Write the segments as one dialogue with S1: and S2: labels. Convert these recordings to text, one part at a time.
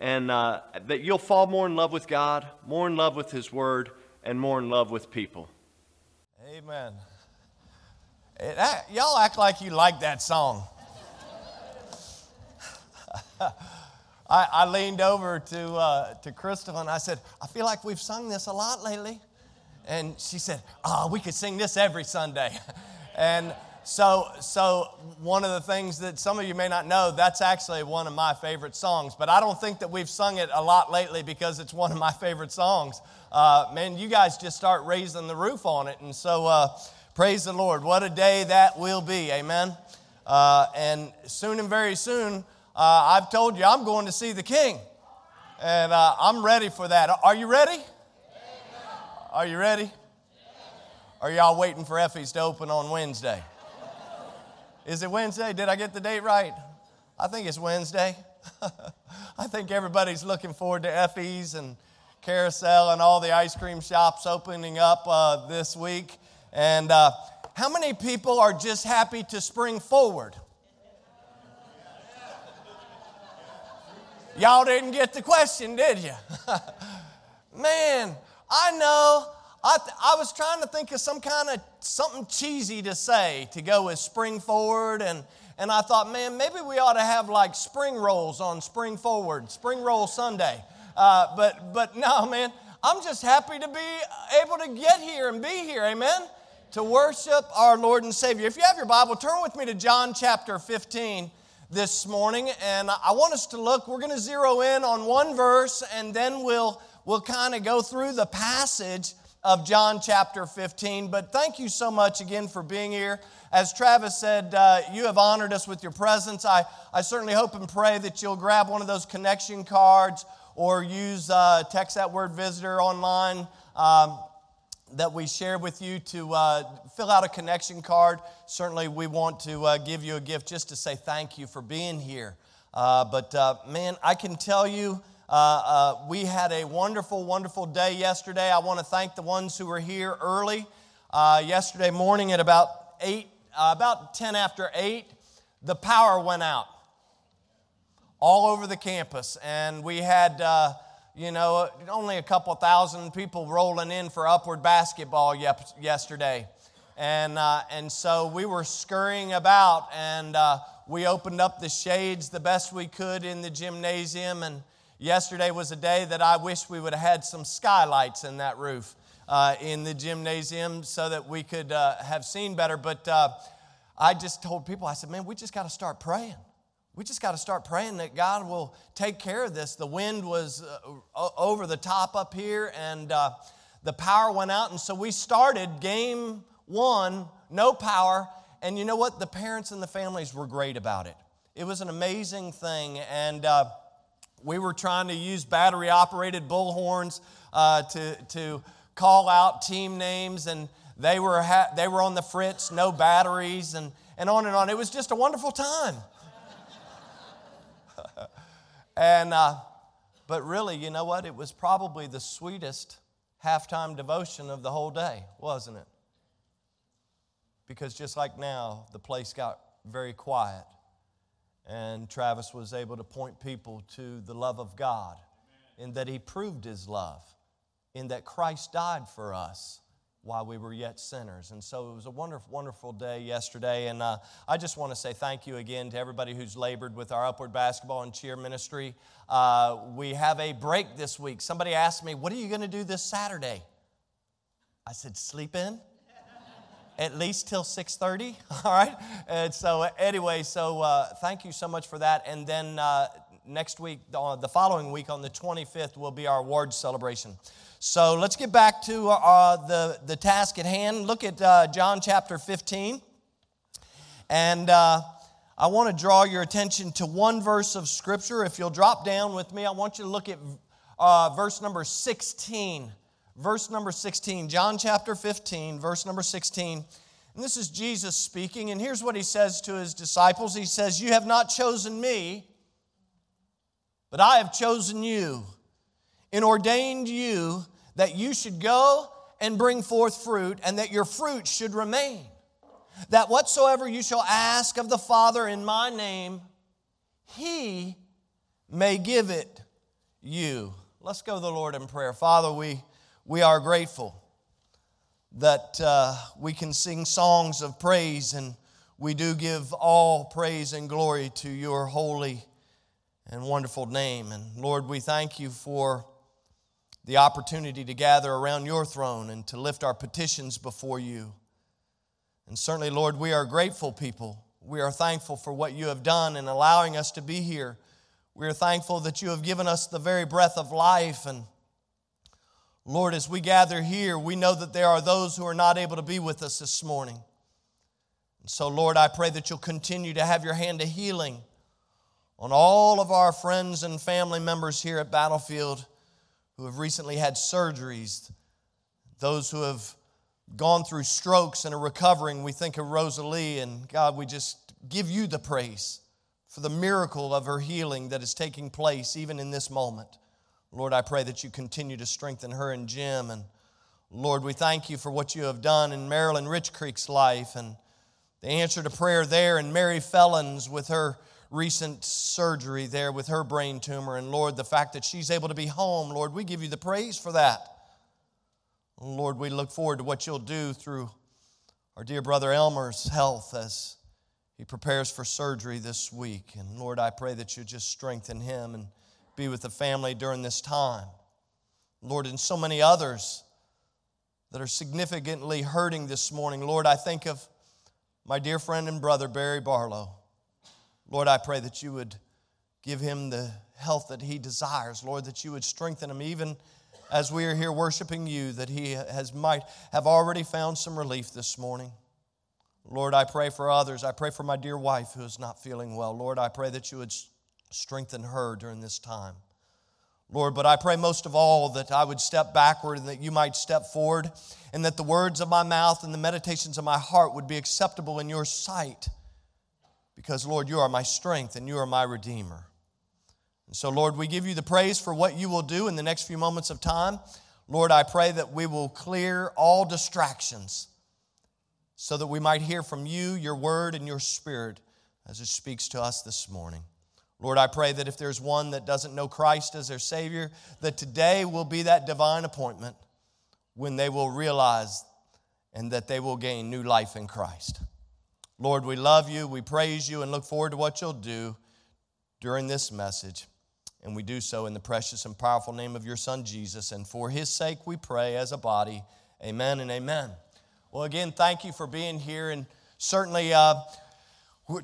S1: and uh, that you'll fall more in love with God, more in love with His Word, and more in love with people.
S2: Amen. It, y'all act like you like that song. I, I, leaned over to, uh, to Crystal and I said, I feel like we've sung this a lot lately. And she said, Oh, we could sing this every Sunday. and so, so one of the things that some of you may not know, that's actually one of my favorite songs. But I don't think that we've sung it a lot lately because it's one of my favorite songs. Uh, man, you guys just start raising the roof on it. And so, uh, praise the Lord. What a day that will be. Amen. Uh, and soon and very soon, uh, I've told you I'm going to see the King. And uh, I'm ready for that. Are you ready? Are you ready? Are y'all waiting for Effie's to open on Wednesday? Is it Wednesday? Did I get the date right? I think it's Wednesday. I think everybody's looking forward to Effie's and Carousel and all the ice cream shops opening up uh, this week. And uh, how many people are just happy to spring forward? Y'all didn't get the question, did you? Man, I know I, th- I was trying to think of some kind of something cheesy to say to go with spring forward and and I thought, man, maybe we ought to have like spring rolls on spring forward, spring roll Sunday. Uh, but but no, man, I'm just happy to be able to get here and be here. Amen. To worship our Lord and Savior. If you have your Bible, turn with me to John chapter 15 this morning, and I want us to look. We're going to zero in on one verse, and then we'll we'll kind of go through the passage of John chapter 15. But thank you so much again for being here. As Travis said, uh, you have honored us with your presence. I, I certainly hope and pray that you'll grab one of those connection cards or use uh, text that word visitor online um, that we share with you to uh, fill out a connection card. Certainly, we want to uh, give you a gift just to say thank you for being here. Uh, but uh, man, I can tell you uh, uh, we had a wonderful, wonderful day yesterday. I want to thank the ones who were here early. Uh, yesterday morning at about 8, uh, about 10 after 8, the power went out all over the campus. And we had, uh, you know, only a couple thousand people rolling in for upward basketball yesterday. And, and so we were scurrying about and we opened up the shades the best we could in the gymnasium and Yesterday was a day that I wish we would have had some skylights in that roof uh, in the gymnasium so that we could uh, have seen better. But uh, I just told people, I said, man, we just got to start praying. We just got to start praying that God will take care of this. The wind was uh, over the top up here and uh, the power went out. And so we started game one, no power. And you know what? The parents and the families were great about it. It was an amazing thing. And uh, we were trying to use battery operated bullhorns uh, to, to call out team names, and they were, ha- they were on the fritz, no batteries, and, and on and on. It was just a wonderful time. and, uh, but really, you know what? It was probably the sweetest halftime devotion of the whole day, wasn't it? Because just like now, the place got very quiet. And Travis was able to point people to the love of God in that he proved his love, in that Christ died for us while we were yet sinners. And so it was a wonderful, wonderful day yesterday. And uh, I just want to say thank you again to everybody who's labored with our upward basketball and cheer ministry. Uh, we have a break this week. Somebody asked me, What are you going to do this Saturday? I said, Sleep in at least till 6.30 all right? And so anyway so uh, thank you so much for that. And then uh, next week uh, the following week on the 25th will be our awards celebration. So let's get back to uh, the, the task at hand. Look at uh, john chapter 15 and uh, i want to draw your attention to one verse of scripture. If you'll drop down with me i want you to look at uh, verse number 16. Verse number 16, John chapter 15, verse number 16. And this is Jesus speaking, and here's what he says to his disciples He says, You have not chosen me, but I have chosen you and ordained you that you should go and bring forth fruit, and that your fruit should remain. That whatsoever you shall ask of the Father in my name, he may give it you. Let's go to the Lord in prayer. Father, we, we are grateful that uh, we can sing songs of praise, and we do give all praise and glory to your holy and wonderful name. And Lord, we thank you for the opportunity to gather around your throne and to lift our petitions before you. And certainly, Lord, we are grateful people. We are thankful for what you have done in allowing us to be here. We are thankful that you have given us the very breath of life. And Lord, as we gather here, we know that there are those who are not able to be with us this morning. And so, Lord, I pray that you'll continue to have your hand of healing on all of our friends and family members here at Battlefield who have recently had surgeries, those who have gone through strokes and are recovering. We think of Rosalie, and God, we just give you the praise for the miracle of her healing that is taking place even in this moment. Lord, I pray that you continue to strengthen her and Jim. And Lord, we thank you for what you have done in Marilyn Rich Creek's life and the answer to prayer there, and Mary Fellons with her recent surgery there with her brain tumor. And Lord, the fact that she's able to be home, Lord, we give you the praise for that. Lord, we look forward to what you'll do through our dear brother Elmer's health as he prepares for surgery this week. And Lord, I pray that you just strengthen him and be with the family during this time. Lord, and so many others that are significantly hurting this morning. Lord, I think of my dear friend and brother, Barry Barlow. Lord, I pray that you would give him the health that he desires. Lord, that you would strengthen him even as we are here worshiping you, that he has might have already found some relief this morning. Lord, I pray for others. I pray for my dear wife who is not feeling well. Lord, I pray that you would strengthen her during this time. Lord, but I pray most of all that I would step backward and that you might step forward, and that the words of my mouth and the meditations of my heart would be acceptable in your sight because, Lord, you are my strength and you are my Redeemer. And so, Lord, we give you the praise for what you will do in the next few moments of time. Lord, I pray that we will clear all distractions so that we might hear from you, your word, and your spirit as it speaks to us this morning. Lord, I pray that if there's one that doesn't know Christ as their Savior, that today will be that divine appointment when they will realize and that they will gain new life in Christ. Lord, we love you, we praise you, and look forward to what you'll do during this message. And we do so in the precious and powerful name of your Son, Jesus. And for his sake, we pray as a body. Amen and amen. Well, again, thank you for being here. And certainly, uh,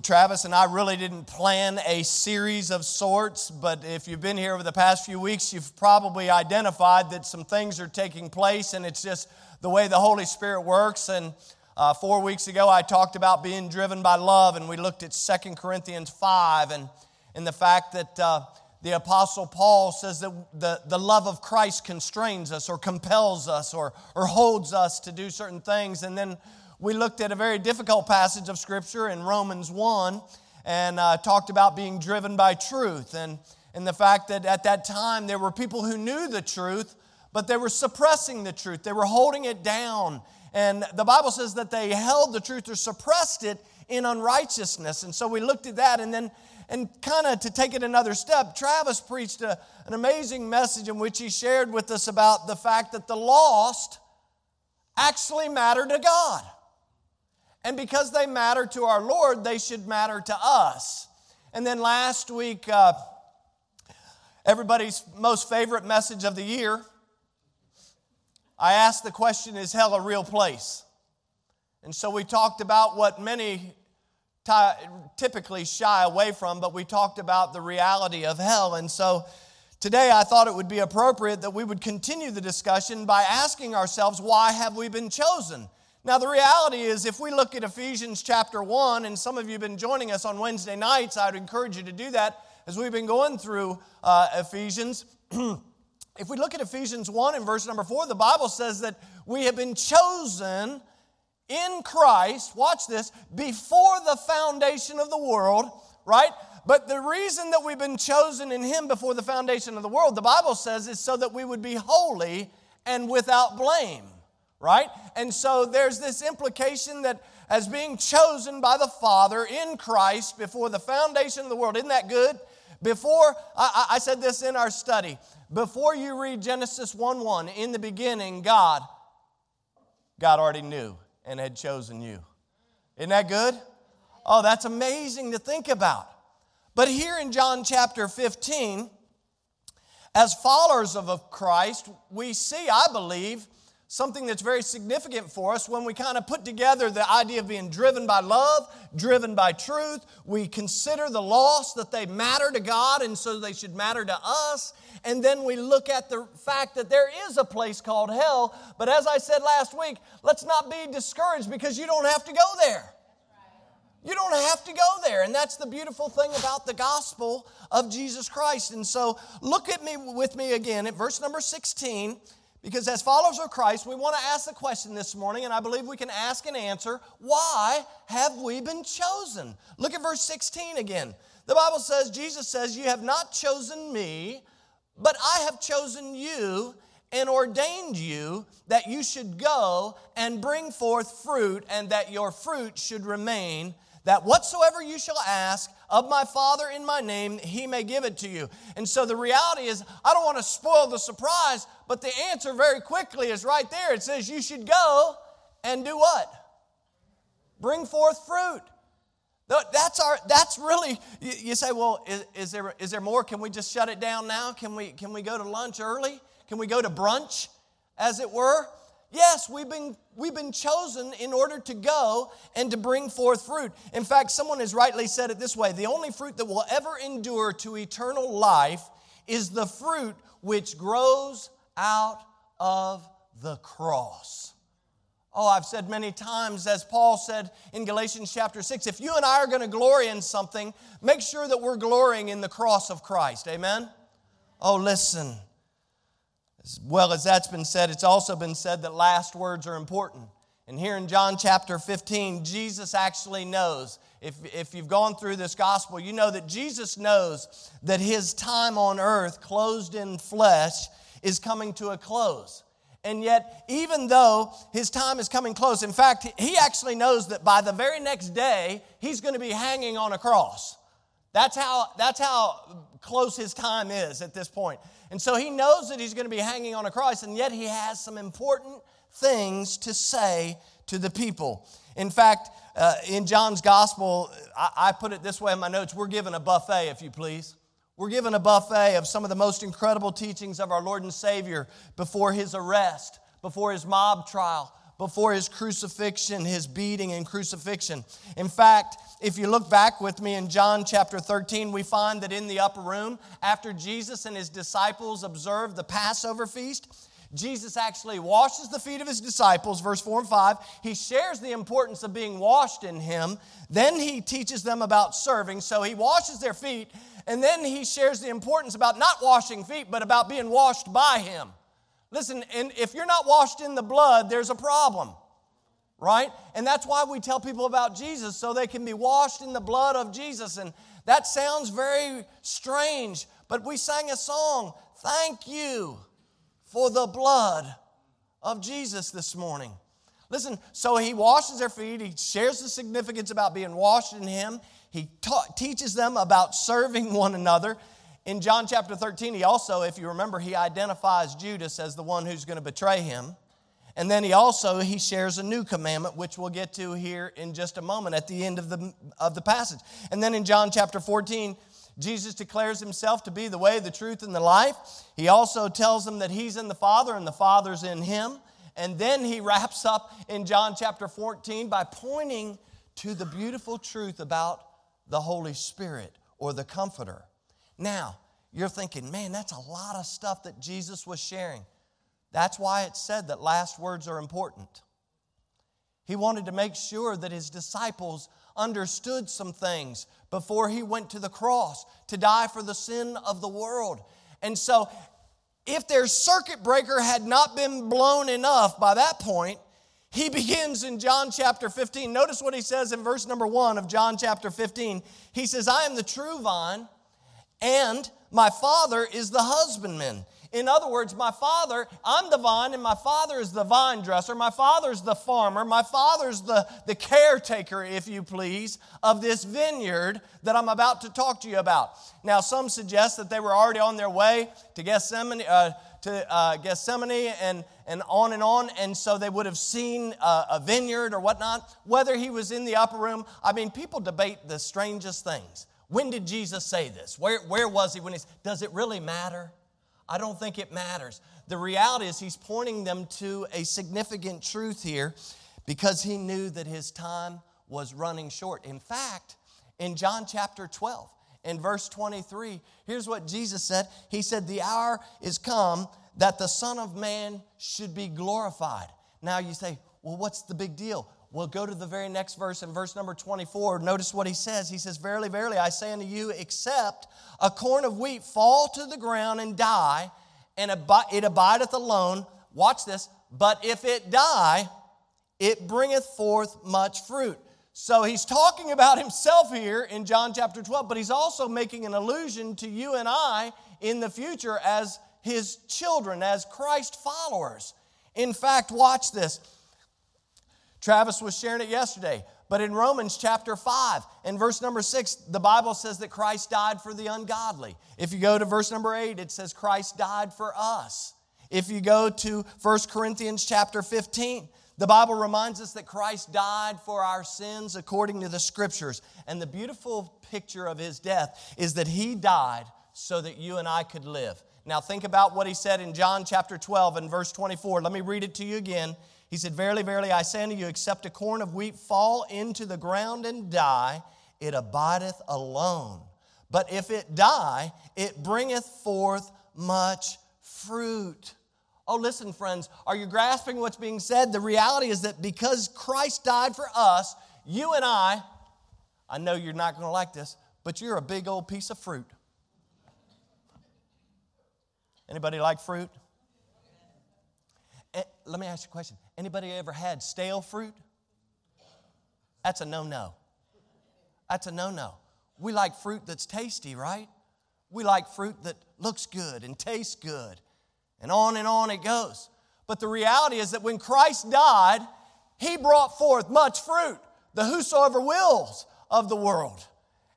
S2: Travis and I really didn't plan a series of sorts, but if you've been here over the past few weeks, you've probably identified that some things are taking place, and it's just the way the Holy Spirit works. And uh, four weeks ago, I talked about being driven by love, and we looked at 2 Corinthians 5 and, and the fact that uh, the Apostle Paul says that the, the love of Christ constrains us or compels us or, or holds us to do certain things. And then we looked at a very difficult passage of Scripture in Romans 1 and uh, talked about being driven by truth and, and the fact that at that time there were people who knew the truth, but they were suppressing the truth, they were holding it down and the Bible says that they held the truth or suppressed it in unrighteousness. And so we looked at that and then and kind of to take it another step, Travis preached a, an amazing message in which he shared with us about the fact that the lost actually matter to God. And because they matter to our Lord, they should matter to us. And then last week, uh, everybody's most favorite message of the year I asked the question Is hell a real place? And so we talked about what many typically shy away from, but we talked about the reality of hell. And so today I thought it would be appropriate that we would continue the discussion by asking ourselves, Why have we been chosen? Now, the reality is, if we look at Ephesians chapter 1, and some of you have been joining us on Wednesday nights, I'd encourage you to do that as we've been going through uh, Ephesians. if we look at Ephesians 1 and verse number 4, the Bible says that we have been chosen in Christ, watch this, before the foundation of the world, right? But the reason that we've been chosen in Him before the foundation of the world, the Bible says, is so that we would be holy and without blame, right? And so there's this implication that as being chosen by the Father in Christ before the foundation of the world, isn't that good? Before, I, I said this in our study, before you read Genesis 1 1, in the beginning, God, God already knew and had chosen you. Isn't that good? Oh, that's amazing to think about. But here in John chapter 15, as followers of Christ, we see, I believe, something that's very significant for us when we kind of put together the idea of being driven by love, driven by truth. We consider the loss that they matter to God and so they should matter to us. And then we look at the fact that there is a place called hell. But as I said last week, let's not be discouraged because you don't have to go there. You don't have to go there. And that's the beautiful thing about the gospel of Jesus Christ. And so look at me with me again at verse number 16. Because as followers of Christ, we want to ask the question this morning, and I believe we can ask and answer why have we been chosen? Look at verse 16 again. The Bible says, Jesus says, You have not chosen me, but I have chosen you and ordained you that you should go and bring forth fruit, and that your fruit should remain that whatsoever you shall ask of my Father in my name, he may give it to you. And so the reality is, I don't want to spoil the surprise, but the answer very quickly is right there. It says, You should go and do what? Bring forth fruit. That's our. That's really. You say, well, is, is, there is there more? Can we just shut it down now? Can we can we go to lunch early? Can we go to brunch, as it were? Yes, we've been, we've been chosen in order to go and to bring forth fruit. In fact, someone has rightly said it this way the only fruit that will ever endure to eternal life is the fruit which grows out of the cross. Oh, I've said many times, as Paul said in Galatians chapter 6, if you and I are going to glory in something, make sure that we're glorying in the cross of Christ. Amen? Oh, listen. As well as that's been said, it's also been said that last words are important. And here in John chapter 15, Jesus actually knows. If, if you've gone through this gospel, you know that Jesus knows that his time on earth, closed in flesh, is coming to a close. And yet, even though his time is coming close, in fact, he actually knows that by the very next day, he's going to be hanging on a cross. That's how, that's how close his time is at this point. And so he knows that he's going to be hanging on a cross, and yet he has some important things to say to the people. In fact, uh, in John's gospel, I, I put it this way in my notes we're given a buffet, if you please. We're given a buffet of some of the most incredible teachings of our Lord and Savior before his arrest, before his mob trial, before his crucifixion, his beating and crucifixion. In fact, if you look back with me in John chapter 13, we find that in the upper room, after Jesus and his disciples observed the Passover feast, Jesus actually washes the feet of his disciples, verse 4 and 5. He shares the importance of being washed in him. Then he teaches them about serving. So he washes their feet, and then he shares the importance about not washing feet, but about being washed by him. Listen, and if you're not washed in the blood, there's a problem, right? And that's why we tell people about Jesus, so they can be washed in the blood of Jesus. And that sounds very strange, but we sang a song, Thank You for the Blood of Jesus this morning. Listen, so he washes their feet, he shares the significance about being washed in him, he ta- teaches them about serving one another. In John chapter 13, he also, if you remember, he identifies Judas as the one who's going to betray him. And then he also he shares a new commandment, which we'll get to here in just a moment at the end of the, of the passage. And then in John chapter 14, Jesus declares himself to be the way, the truth, and the life. He also tells them that he's in the Father and the Father's in him. And then he wraps up in John chapter 14 by pointing to the beautiful truth about the Holy Spirit or the Comforter. Now, you're thinking, man, that's a lot of stuff that Jesus was sharing. That's why it said that last words are important. He wanted to make sure that his disciples understood some things before he went to the cross to die for the sin of the world. And so, if their circuit breaker had not been blown enough by that point, he begins in John chapter 15. Notice what he says in verse number one of John chapter 15. He says, I am the true vine, and my Father is the husbandman. In other words, my father, I'm the vine, and my father is the vine dresser. My father's the farmer. My father's the, the caretaker, if you please, of this vineyard that I'm about to talk to you about. Now, some suggest that they were already on their way to Gethsemane, uh, to uh, Gethsemane and, and on and on, and so they would have seen a, a vineyard or whatnot. Whether he was in the upper room, I mean, people debate the strangest things. When did Jesus say this? Where, where was he when he? does it really matter? I don't think it matters. The reality is, he's pointing them to a significant truth here because he knew that his time was running short. In fact, in John chapter 12, in verse 23, here's what Jesus said He said, The hour is come that the Son of Man should be glorified. Now you say, Well, what's the big deal? We'll go to the very next verse in verse number 24. Notice what he says. He says, Verily, verily, I say unto you, except a corn of wheat fall to the ground and die, and it abideth alone. Watch this. But if it die, it bringeth forth much fruit. So he's talking about himself here in John chapter 12, but he's also making an allusion to you and I in the future as his children, as Christ followers. In fact, watch this. Travis was sharing it yesterday. But in Romans chapter 5 and verse number 6, the Bible says that Christ died for the ungodly. If you go to verse number 8, it says Christ died for us. If you go to 1 Corinthians chapter 15, the Bible reminds us that Christ died for our sins according to the scriptures. And the beautiful picture of his death is that he died so that you and I could live. Now, think about what he said in John chapter 12 and verse 24. Let me read it to you again. He said, Verily, verily, I say unto you, except a corn of wheat fall into the ground and die, it abideth alone. But if it die, it bringeth forth much fruit. Oh, listen, friends, are you grasping what's being said? The reality is that because Christ died for us, you and I, I know you're not going to like this, but you're a big old piece of fruit. Anybody like fruit? Eh, let me ask you a question. Anybody ever had stale fruit? That's a no no. That's a no no. We like fruit that's tasty, right? We like fruit that looks good and tastes good. And on and on it goes. But the reality is that when Christ died, he brought forth much fruit, the whosoever wills of the world.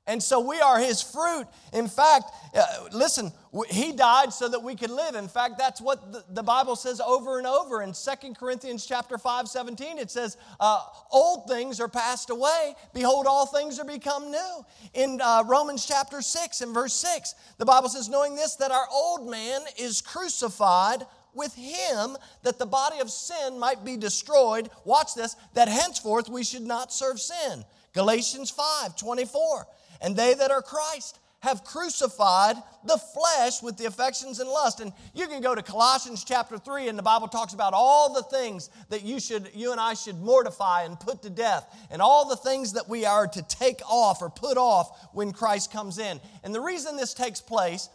S2: And so we are his fruit. In fact, uh, listen, he died so that we could live. In fact, that's what the, the Bible says over and over. In 2 Corinthians chapter 5, 17, it says, uh, old things are passed away. Behold, all things are become new. In uh, Romans chapter 6 and verse 6, the Bible says, knowing this, that our old man is crucified with him that the body of sin might be destroyed. Watch this, that henceforth we should not serve sin. Galatians 5, 24. And they that are Christ have crucified the flesh with the affections and lust. And you can go to Colossians chapter 3 and the Bible talks about all the things that you should you and I should mortify and put to death and all the things that we are to take off or put off when Christ comes in. And the reason this takes place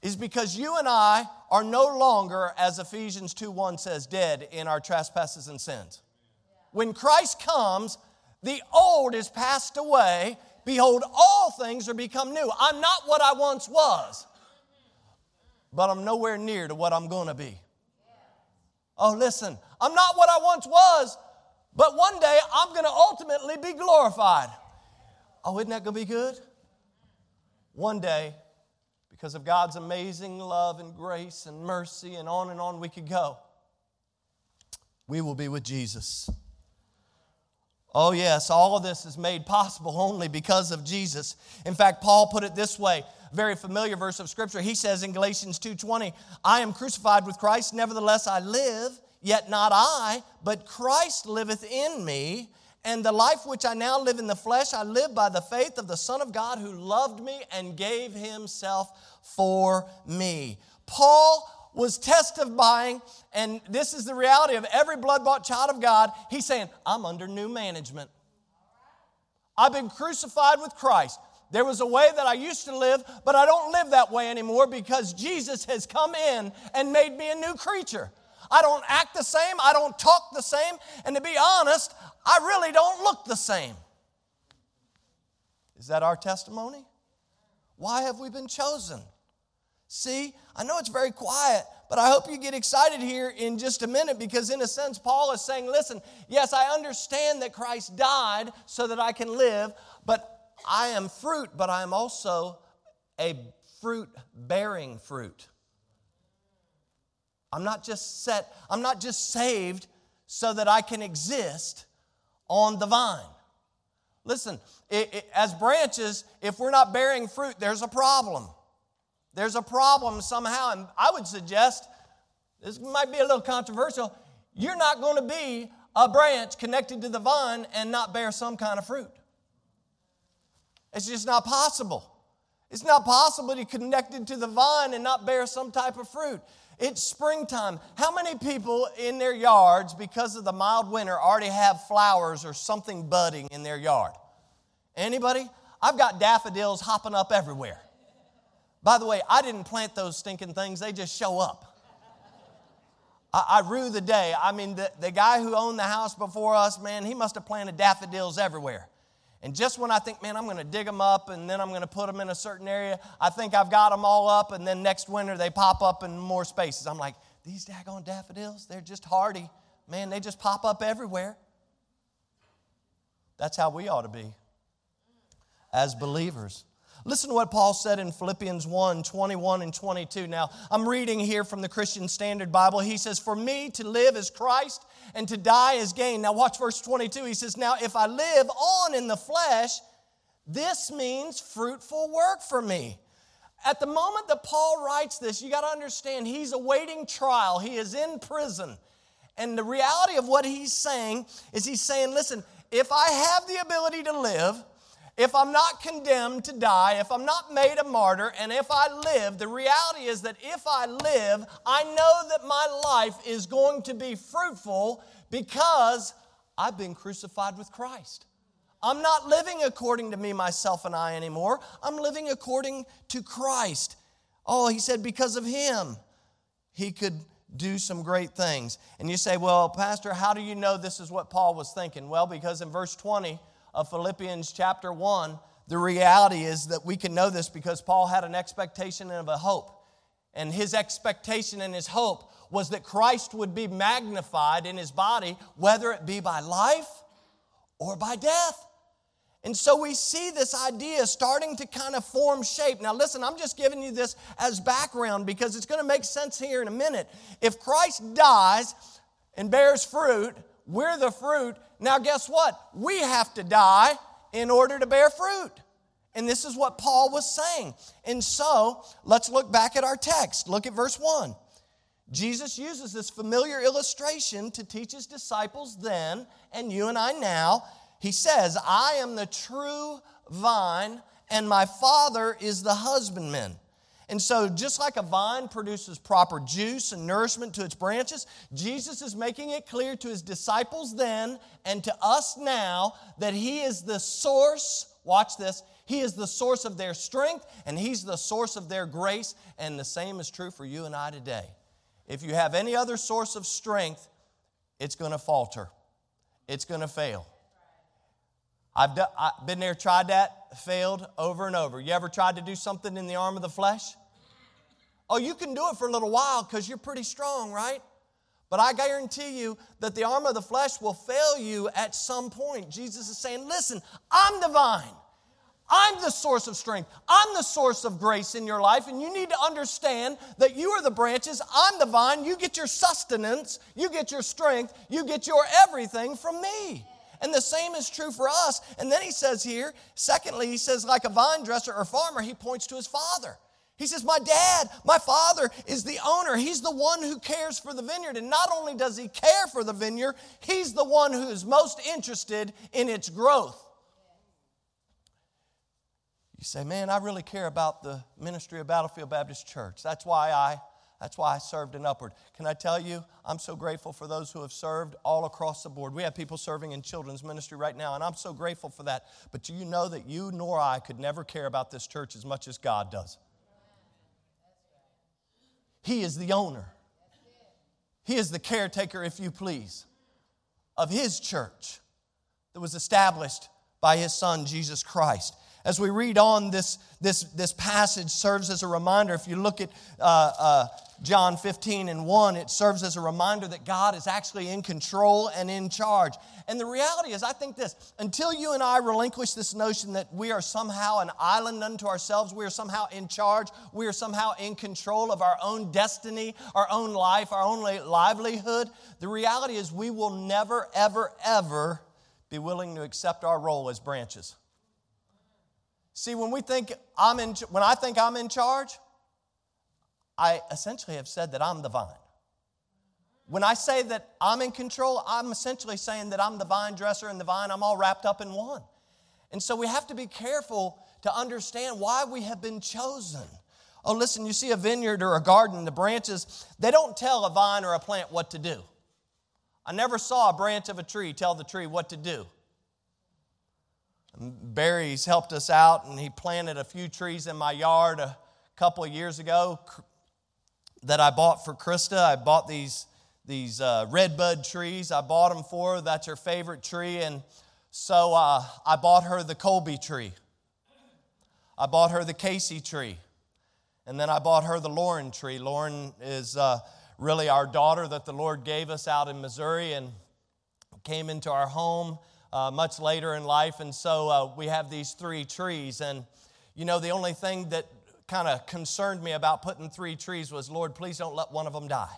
S2: is because you and I are no longer as Ephesians 2:1 says dead in our trespasses and sins. When Christ comes, the old is passed away Behold, all things are become new. I'm not what I once was, but I'm nowhere near to what I'm going to be. Oh, listen, I'm not what I once was, but one day I'm going to ultimately be glorified. Oh, isn't that going to be good? One day, because of God's amazing love and grace and mercy, and on and on we could go, we will be with Jesus. Oh, yes, all of this is made possible only because of Jesus. In fact, Paul put it this way, very familiar verse of scripture. He says in Galatians 2:20, "I am crucified with Christ, nevertheless I live, yet not I, but Christ liveth in me, and the life which I now live in the flesh, I live by the faith of the Son of God who loved me and gave himself for me." Paul was testifying, and this is the reality of every blood bought child of God. He's saying, I'm under new management. I've been crucified with Christ. There was a way that I used to live, but I don't live that way anymore because Jesus has come in and made me a new creature. I don't act the same, I don't talk the same, and to be honest, I really don't look the same. Is that our testimony? Why have we been chosen? See, I know it's very quiet, but I hope you get excited here in just a minute because, in a sense, Paul is saying, listen, yes, I understand that Christ died so that I can live, but I am fruit, but I am also a fruit bearing fruit. I'm not just set, I'm not just saved so that I can exist on the vine. Listen, it, it, as branches, if we're not bearing fruit, there's a problem. There's a problem somehow, and I would suggest this might be a little controversial. You're not going to be a branch connected to the vine and not bear some kind of fruit. It's just not possible. It's not possible to be connected to the vine and not bear some type of fruit. It's springtime. How many people in their yards, because of the mild winter, already have flowers or something budding in their yard? Anybody? I've got daffodils hopping up everywhere. By the way, I didn't plant those stinking things, they just show up. I, I rue the day. I mean, the, the guy who owned the house before us, man, he must have planted daffodils everywhere. And just when I think, man, I'm going to dig them up and then I'm going to put them in a certain area, I think I've got them all up, and then next winter they pop up in more spaces. I'm like, these daggone daffodils, they're just hardy. Man, they just pop up everywhere. That's how we ought to be as believers. Listen to what Paul said in Philippians 1 21 and 22. Now, I'm reading here from the Christian Standard Bible. He says, For me to live is Christ and to die is gain. Now, watch verse 22. He says, Now, if I live on in the flesh, this means fruitful work for me. At the moment that Paul writes this, you got to understand he's awaiting trial, he is in prison. And the reality of what he's saying is he's saying, Listen, if I have the ability to live, if I'm not condemned to die, if I'm not made a martyr, and if I live, the reality is that if I live, I know that my life is going to be fruitful because I've been crucified with Christ. I'm not living according to me, myself, and I anymore. I'm living according to Christ. Oh, he said, because of him, he could do some great things. And you say, well, Pastor, how do you know this is what Paul was thinking? Well, because in verse 20, of Philippians chapter 1, the reality is that we can know this because Paul had an expectation of a hope. And his expectation and his hope was that Christ would be magnified in his body, whether it be by life or by death. And so we see this idea starting to kind of form shape. Now, listen, I'm just giving you this as background because it's going to make sense here in a minute. If Christ dies and bears fruit, we're the fruit. Now, guess what? We have to die in order to bear fruit. And this is what Paul was saying. And so, let's look back at our text. Look at verse 1. Jesus uses this familiar illustration to teach his disciples then, and you and I now. He says, I am the true vine, and my Father is the husbandman. And so, just like a vine produces proper juice and nourishment to its branches, Jesus is making it clear to his disciples then and to us now that he is the source, watch this, he is the source of their strength and he's the source of their grace. And the same is true for you and I today. If you have any other source of strength, it's going to falter, it's going to fail. I've, I've been there, tried that, failed over and over. You ever tried to do something in the arm of the flesh? Oh, you can do it for a little while because you're pretty strong, right? But I guarantee you that the arm of the flesh will fail you at some point. Jesus is saying, Listen, I'm the vine. I'm the source of strength. I'm the source of grace in your life. And you need to understand that you are the branches. I'm the vine. You get your sustenance. You get your strength. You get your everything from me. And the same is true for us. And then he says here, secondly, he says, like a vine dresser or farmer, he points to his father. He says, My dad, my father is the owner. He's the one who cares for the vineyard. And not only does he care for the vineyard, he's the one who is most interested in its growth. You say, Man, I really care about the ministry of Battlefield Baptist Church. That's why I That's why I served in Upward. Can I tell you, I'm so grateful for those who have served all across the board. We have people serving in children's ministry right now, and I'm so grateful for that. But do you know that you nor I could never care about this church as much as God does? He is the owner, He is the caretaker, if you please, of His church that was established by His Son, Jesus Christ. As we read on, this, this, this passage serves as a reminder. If you look at uh, uh, John 15 and 1, it serves as a reminder that God is actually in control and in charge. And the reality is, I think this until you and I relinquish this notion that we are somehow an island unto ourselves, we are somehow in charge, we are somehow in control of our own destiny, our own life, our own livelihood, the reality is we will never, ever, ever be willing to accept our role as branches. See, when we think I'm in, when I think I'm in charge, I essentially have said that I'm the vine. When I say that I'm in control, I'm essentially saying that I'm the vine dresser and the vine, I'm all wrapped up in one. And so we have to be careful to understand why we have been chosen. Oh, listen, you see a vineyard or a garden, the branches, they don't tell a vine or a plant what to do. I never saw a branch of a tree tell the tree what to do. Barry's helped us out, and he planted a few trees in my yard a couple of years ago that I bought for Krista. I bought these, these uh, redbud trees. I bought them for her. That's her favorite tree. And so uh, I bought her the Colby tree. I bought her the Casey tree. And then I bought her the Lauren tree. Lauren is uh, really our daughter that the Lord gave us out in Missouri and came into our home uh, much later in life. And so uh, we have these three trees. And, you know, the only thing that kind of concerned me about putting three trees was, Lord, please don't let one of them die.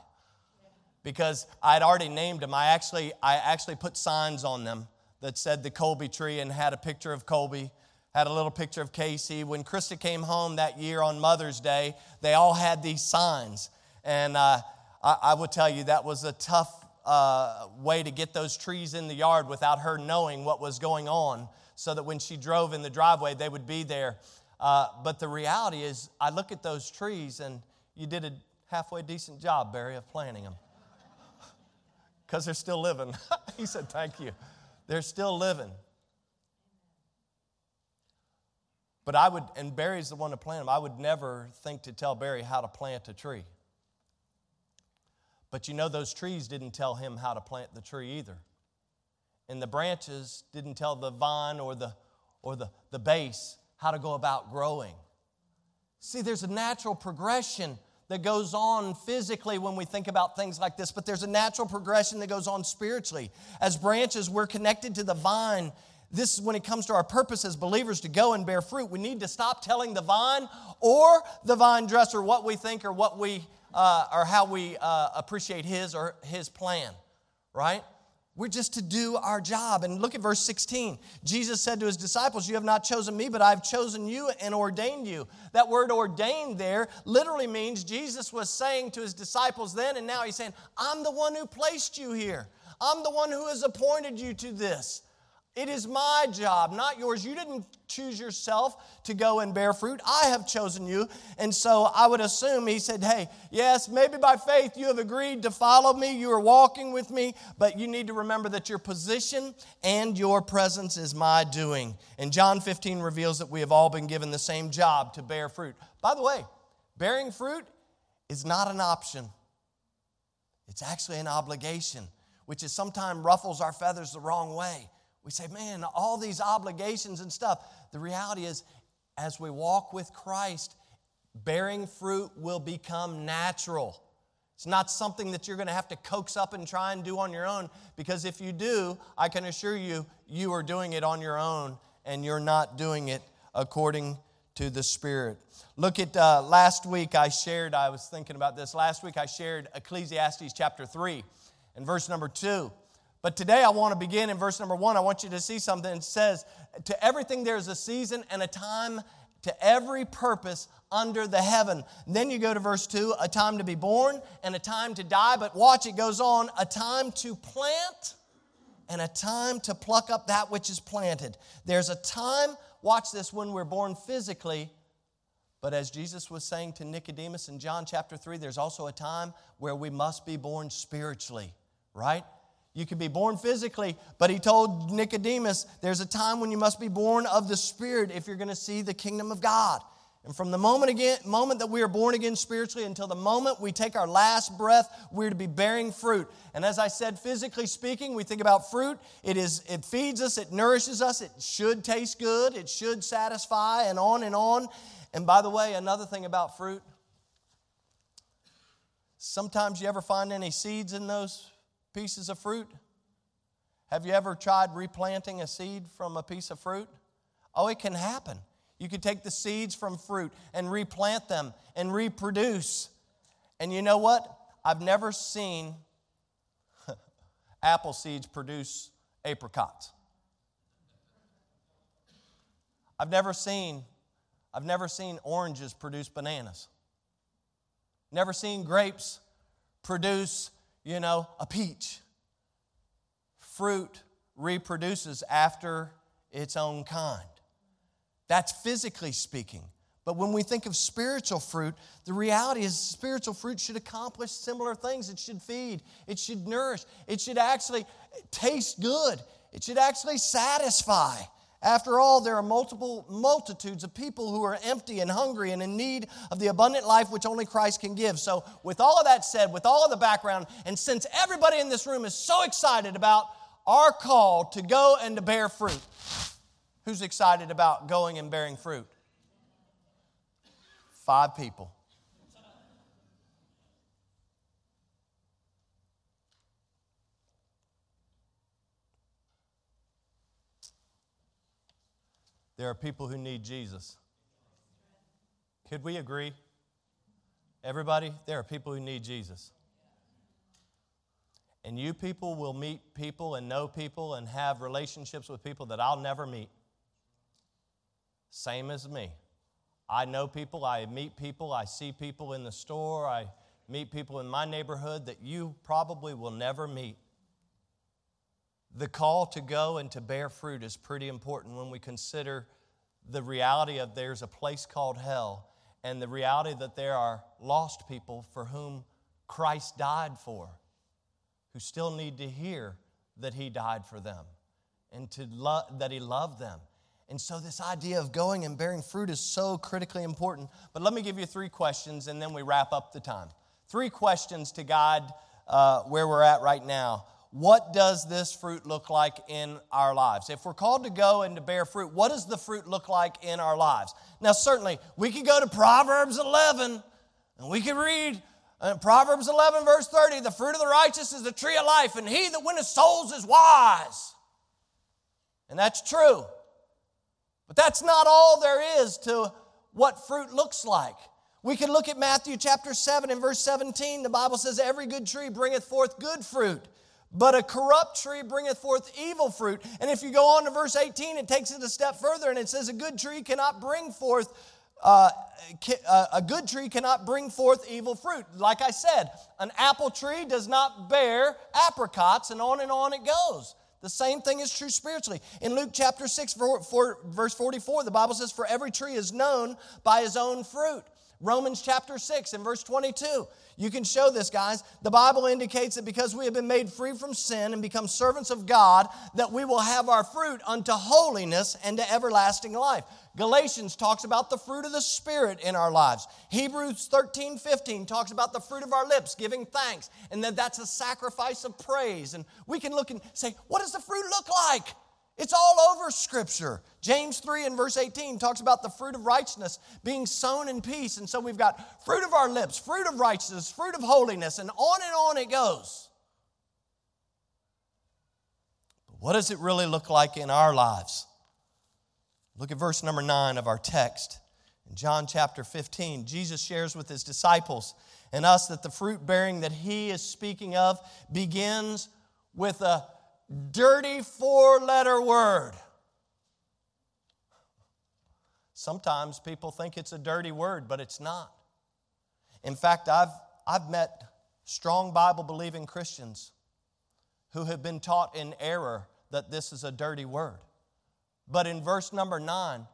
S2: Because I had already named them. I actually, I actually put signs on them that said the Colby tree and had a picture of Colby, had a little picture of Casey. When Krista came home that year on Mother's Day, they all had these signs. And uh, I, I will tell you, that was a tough uh, way to get those trees in the yard without her knowing what was going on so that when she drove in the driveway, they would be there. Uh, but the reality is, I look at those trees and you did a halfway decent job, Barry, of planting them. Because they're still living. he said, Thank you. They're still living. But I would, and Barry's the one to plant them, I would never think to tell Barry how to plant a tree. But you know, those trees didn't tell him how to plant the tree either. And the branches didn't tell the vine or the, or the, the base how to go about growing. See, there's a natural progression that goes on physically when we think about things like this, but there's a natural progression that goes on spiritually. As branches, we're connected to the vine. This is when it comes to our purpose as believers to go and bear fruit. We need to stop telling the vine or the vine dresser what we think or what we uh, or how we uh, appreciate His or His plan, right? We're just to do our job. And look at verse 16. Jesus said to his disciples, You have not chosen me, but I've chosen you and ordained you. That word ordained there literally means Jesus was saying to his disciples then, and now he's saying, I'm the one who placed you here. I'm the one who has appointed you to this. It is my job, not yours. You didn't choose yourself to go and bear fruit. I have chosen you. And so I would assume he said, Hey, yes, maybe by faith you have agreed to follow me. You are walking with me, but you need to remember that your position and your presence is my doing. And John 15 reveals that we have all been given the same job to bear fruit. By the way, bearing fruit is not an option, it's actually an obligation, which is sometimes ruffles our feathers the wrong way. We say, man, all these obligations and stuff. The reality is, as we walk with Christ, bearing fruit will become natural. It's not something that you're going to have to coax up and try and do on your own, because if you do, I can assure you, you are doing it on your own and you're not doing it according to the Spirit. Look at uh, last week I shared, I was thinking about this. Last week I shared Ecclesiastes chapter 3 and verse number 2. But today I want to begin in verse number one. I want you to see something. It says, To everything there's a season and a time to every purpose under the heaven. And then you go to verse 2 a time to be born and a time to die. But watch, it goes on a time to plant and a time to pluck up that which is planted. There's a time, watch this, when we're born physically, But as Jesus was saying to Nicodemus in John chapter 3, there's also a time where we must be born spiritually, right? You can be born physically, but he told Nicodemus, there's a time when you must be born of the Spirit if you're going to see the kingdom of God. And from the moment again, moment that we are born again spiritually until the moment we take our last breath, we're to be bearing fruit. And as I said, physically speaking, we think about fruit. It is it feeds us, it nourishes us, it should taste good, it should satisfy, and on and on. And by the way, another thing about fruit. Sometimes you ever find any seeds in those pieces of fruit? Have you ever tried replanting a seed from a piece of fruit? Oh, it can happen. You could take the seeds from fruit and replant them and reproduce. And you know what? I've never seen apple seeds produce apricots. I've never seen I've never seen oranges produce bananas. Never seen grapes produce, you know, a peach. Fruit reproduces after its own kind. That's physically speaking. But when we think of spiritual fruit, the reality is spiritual fruit should accomplish similar things. It should feed, it should nourish, it should actually taste good, it should actually satisfy. After all, there are multiple multitudes of people who are empty and hungry and in need of the abundant life which only Christ can give. So, with all of that said, with all of the background, and since everybody in this room is so excited about our call to go and to bear fruit, Who's excited about going and bearing fruit? Five people. There are people who need Jesus. Could we agree? Everybody, there are people who need Jesus. And you people will meet people and know people and have relationships with people that I'll never meet. Same as me. I know people, I meet people, I see people in the store, I meet people in my neighborhood that you probably will never meet. The call to go and to bear fruit is pretty important when we consider the reality of there's a place called hell and the reality that there are lost people for whom Christ died for, who still need to hear that He died for them and to lo- that He loved them and so, this idea of going and bearing fruit is so critically important. But let me give you three questions and then we wrap up the time. Three questions to guide uh, where we're at right now. What does this fruit look like in our lives? If we're called to go and to bear fruit, what does the fruit look like in our lives? Now, certainly, we could go to Proverbs 11 and we could read uh, Proverbs 11, verse 30 the fruit of the righteous is the tree of life, and he that winneth souls is wise. And that's true. But that's not all there is to what fruit looks like. We can look at Matthew chapter 7 and verse 17. The Bible says, Every good tree bringeth forth good fruit, but a corrupt tree bringeth forth evil fruit. And if you go on to verse 18, it takes it a step further and it says, A good tree cannot bring forth. Uh, uh a good tree cannot bring forth evil fruit. Like I said, an apple tree does not bear apricots, and on and on it goes. The same thing is true spiritually. In Luke chapter 6, verse 44, the Bible says, For every tree is known by his own fruit. Romans chapter 6 and verse 22. You can show this, guys. The Bible indicates that because we have been made free from sin and become servants of God, that we will have our fruit unto holiness and to everlasting life. Galatians talks about the fruit of the Spirit in our lives. Hebrews 13, 15 talks about the fruit of our lips, giving thanks, and that that's a sacrifice of praise. And we can look and say, what does the fruit look like? It's all over Scripture. James 3 and verse 18 talks about the fruit of righteousness being sown in peace. And so we've got fruit of our lips, fruit of righteousness, fruit of holiness, and on and on it goes. But what does it really look like in our lives? Look at verse number 9 of our text. In John chapter 15, Jesus shares with his disciples and us that the fruit bearing that he is speaking of begins with a dirty four letter word. Sometimes people think it's a dirty word, but it's not. In fact, I've, I've met strong Bible believing Christians who have been taught in error that this is a dirty word. But in verse number nine,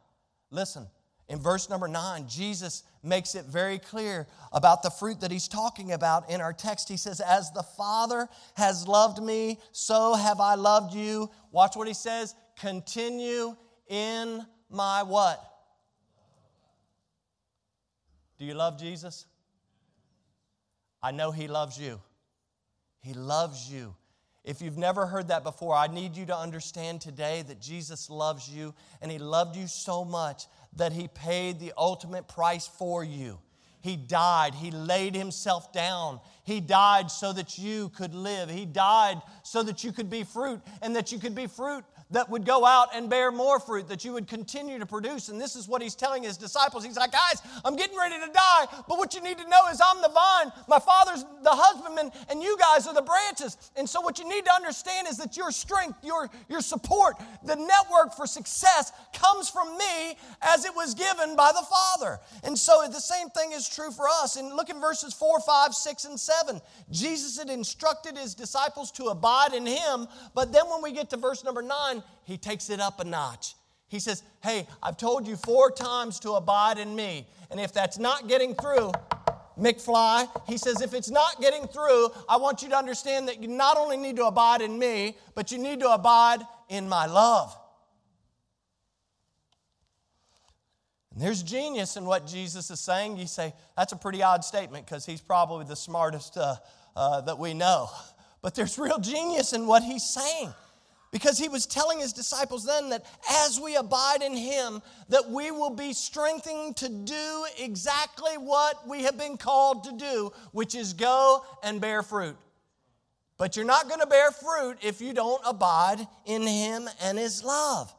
S2: listen, In verse number nine, Jesus makes it very clear about the fruit that he's talking about in our text. He says, As the Father has loved me, so have I loved you. Watch what he says continue in my what? Do you love Jesus? I know he loves you. He loves you. If you've never heard that before, I need you to understand today that Jesus loves you and He loved you so much that He paid the ultimate price for you. He died, He laid Himself down. He died so that you could live. He died so that you could be fruit and that you could be fruit that would go out and bear more fruit, that you would continue to produce. And this is what he's telling his disciples. He's like, guys, I'm getting ready to die, but what you need to know is I'm the vine, my father's the husbandman, and you guys are the branches. And so what you need to understand is that your strength, your, your support, the network for success comes from me as it was given by the Father. And so the same thing is true for us. And look in verses 4, 5, 6, and 7. Jesus had instructed his disciples to abide in him, but then when we get to verse number 9, he takes it up a notch. He says, Hey, I've told you four times to abide in me. And if that's not getting through, McFly, he says, if it's not getting through, I want you to understand that you not only need to abide in me, but you need to abide in my love. And there's genius in what Jesus is saying. You say, that's a pretty odd statement because he's probably the smartest uh, uh, that we know. But there's real genius in what he's saying because he was telling his disciples then that as we abide in him that we will be strengthened to do exactly what we have been called to do which is go and bear fruit. But you're not going to bear fruit if you don't abide in him and his love.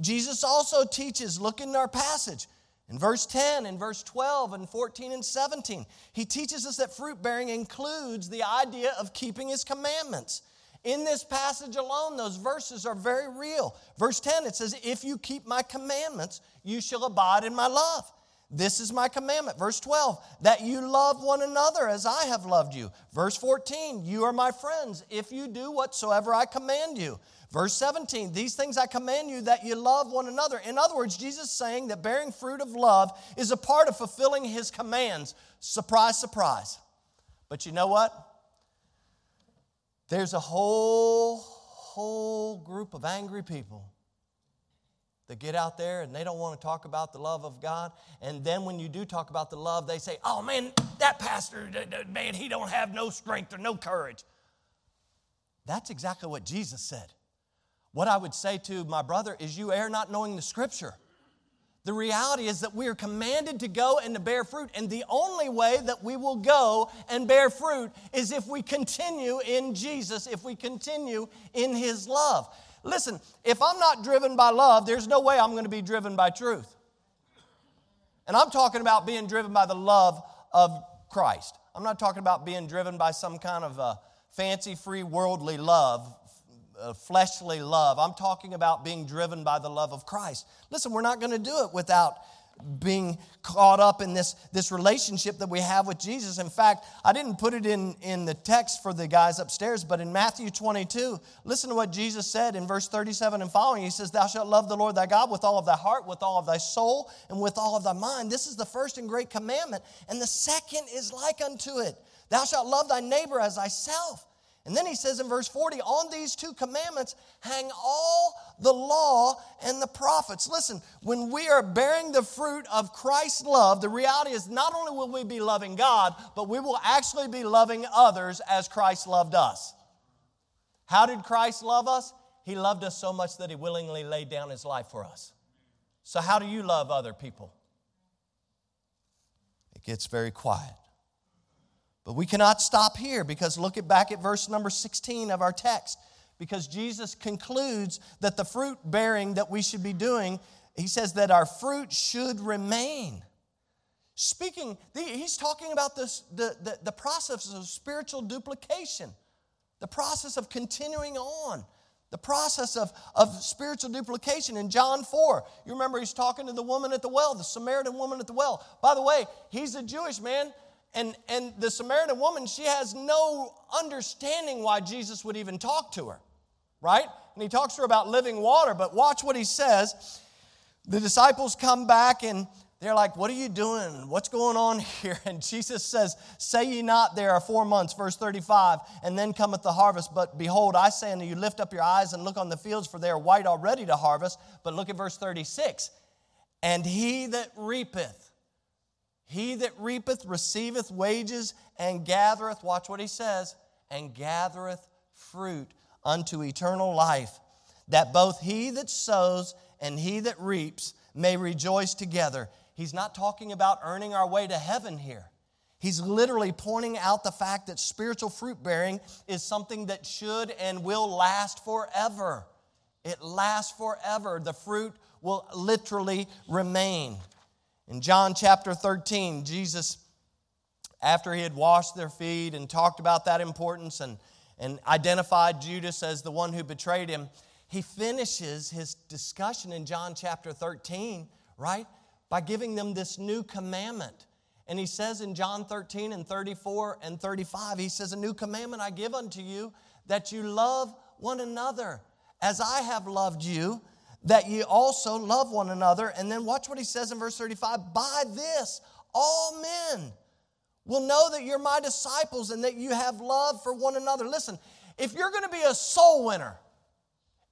S2: Jesus also teaches look in our passage in verse 10 and verse 12 and 14 and 17 he teaches us that fruit bearing includes the idea of keeping his commandments in this passage alone, those verses are very real. Verse 10, it says, If you keep my commandments, you shall abide in my love. This is my commandment. Verse 12, that you love one another as I have loved you. Verse 14, you are my friends if you do whatsoever I command you. Verse 17, these things I command you that you love one another. In other words, Jesus saying that bearing fruit of love is a part of fulfilling his commands. Surprise, surprise. But you know what? There's a whole, whole group of angry people that get out there and they don't want to talk about the love of God. And then when you do talk about the love, they say, oh man, that pastor, man, he don't have no strength or no courage. That's exactly what Jesus said. What I would say to my brother is, you err not knowing the scripture. The reality is that we are commanded to go and to bear fruit, and the only way that we will go and bear fruit is if we continue in Jesus, if we continue in His love. Listen, if I'm not driven by love, there's no way I'm going to be driven by truth. And I'm talking about being driven by the love of Christ. I'm not talking about being driven by some kind of a fancy, free, worldly love uh, fleshly love. I'm talking about being driven by the love of Christ. Listen, we're not going to do it without being caught up in this, this relationship that we have with Jesus. In fact, I didn't put it in, in the text for the guys upstairs, but in Matthew 22, listen to what Jesus said in verse 37 and following. He says, Thou shalt love the Lord thy God with all of thy heart, with all of thy soul, and with all of thy mind. This is the first and great commandment. And the second is like unto it Thou shalt love thy neighbor as thyself. And then he says in verse 40, on these two commandments hang all the law and the prophets. Listen, when we are bearing the fruit of Christ's love, the reality is not only will we be loving God, but we will actually be loving others as Christ loved us. How did Christ love us? He loved us so much that he willingly laid down his life for us. So, how do you love other people? It gets very quiet. But we cannot stop here because look at back at verse number 16 of our text. Because Jesus concludes that the fruit bearing that we should be doing, he says that our fruit should remain. Speaking, he's talking about this, the, the, the process of spiritual duplication, the process of continuing on, the process of, of spiritual duplication in John 4. You remember he's talking to the woman at the well, the Samaritan woman at the well. By the way, he's a Jewish man. And, and the Samaritan woman, she has no understanding why Jesus would even talk to her, right? And he talks to her about living water, but watch what he says. The disciples come back and they're like, What are you doing? What's going on here? And Jesus says, Say ye not, there are four months, verse 35, and then cometh the harvest. But behold, I say unto you, lift up your eyes and look on the fields, for they are white already to harvest. But look at verse 36. And he that reapeth, he that reapeth receiveth wages and gathereth, watch what he says, and gathereth fruit unto eternal life, that both he that sows and he that reaps may rejoice together. He's not talking about earning our way to heaven here. He's literally pointing out the fact that spiritual fruit bearing is something that should and will last forever. It lasts forever. The fruit will literally remain. In John chapter 13, Jesus, after he had washed their feet and talked about that importance and, and identified Judas as the one who betrayed him, he finishes his discussion in John chapter 13, right? By giving them this new commandment. And he says in John 13 and 34 and 35, he says, A new commandment I give unto you, that you love one another as I have loved you, that ye also love one another. And then watch what he says in verse 35 By this, all men will know that you're my disciples and that you have love for one another. Listen, if you're going to be a soul winner,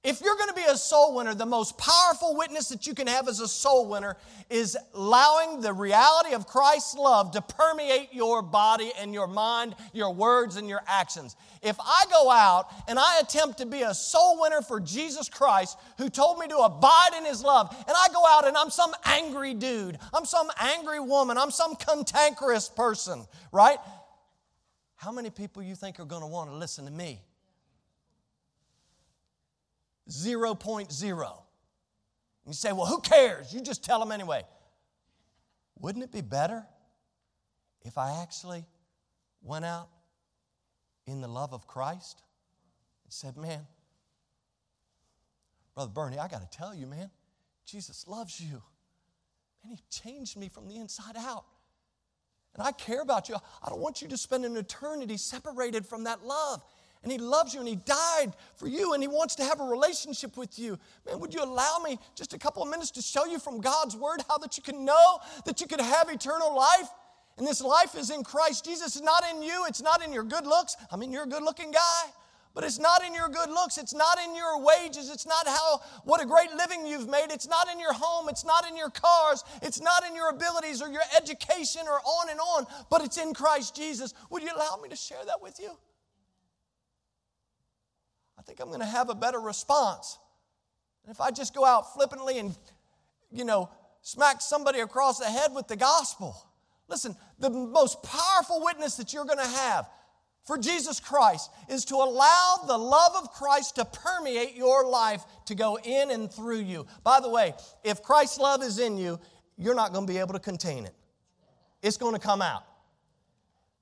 S2: if you're going to be a soul winner, the most powerful witness that you can have as a soul winner is allowing the reality of Christ's love to permeate your body and your mind, your words and your actions. If I go out and I attempt to be a soul winner for Jesus Christ, who told me to abide in his love, and I go out and I'm some angry dude, I'm some angry woman, I'm some cantankerous person, right? How many people you think are going to want to listen to me? 0.0. You say, well, who cares? You just tell them anyway. Wouldn't it be better if I actually went out in the love of Christ and said, man, Brother Bernie, I got to tell you, man, Jesus loves you. And he changed me from the inside out. And I care about you. I don't want you to spend an eternity separated from that love and He loves you and He died for you and He wants to have a relationship with you. Man, would you allow me just a couple of minutes to show you from God's Word how that you can know that you can have eternal life? And this life is in Christ Jesus. It's not in you, it's not in your good looks. I mean, you're a good looking guy. But it's not in your good looks. It's not in your wages. It's not how what a great living you've made. It's not in your home. It's not in your cars. It's not in your abilities or your education or on and on. But it's in Christ Jesus. Would you allow me to share that with you? I think I'm going to have a better response. And if I just go out flippantly and, you know, smack somebody across the head with the gospel, listen, the most powerful witness that you're going to have for Jesus Christ is to allow the love of Christ to permeate your life, to go in and through you. By the way, if Christ's love is in you, you're not going to be able to contain it. It's going to come out.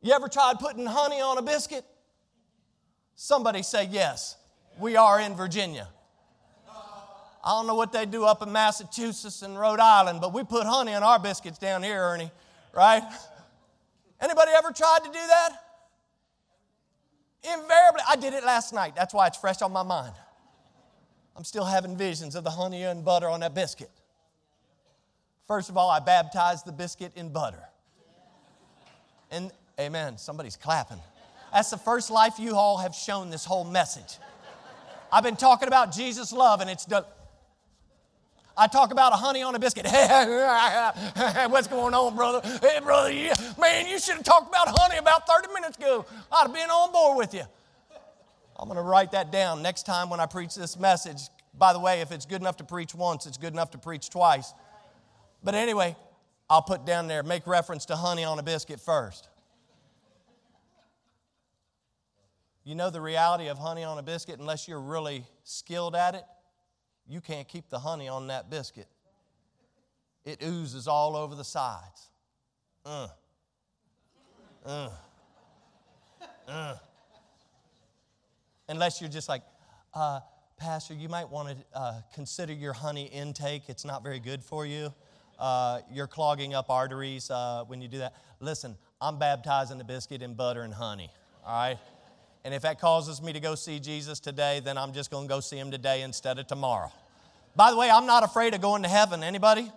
S2: You ever tried putting honey on a biscuit? Somebody say yes we are in Virginia. I don't know what they do up in Massachusetts and Rhode Island, but we put honey on our biscuits down here, Ernie, right? Anybody ever tried to do that? Invariably, I did it last night. That's why it's fresh on my mind. I'm still having visions of the honey and butter on that biscuit. First of all, I baptized the biscuit in butter. And amen, somebody's clapping. That's the first life you all have shown this whole message. I've been talking about Jesus' love, and it's done. I talk about a honey on a biscuit. What's going on, brother? Hey, brother, yeah. man, you should have talked about honey about 30 minutes ago. I'd have been on board with you. I'm going to write that down next time when I preach this message. By the way, if it's good enough to preach once, it's good enough to preach twice. But anyway, I'll put down there, make reference to honey on a biscuit first. You know the reality of honey on a biscuit, unless you're really skilled at it, you can't keep the honey on that biscuit. It oozes all over the sides. Uh. Uh. Uh. Unless you're just like, uh, Pastor, you might want to uh, consider your honey intake. It's not very good for you. Uh, you're clogging up arteries uh, when you do that. Listen, I'm baptizing the biscuit in butter and honey, all right? And if that causes me to go see Jesus today, then I'm just going to go see him today instead of tomorrow. By the way, I'm not afraid of going to heaven. Anybody?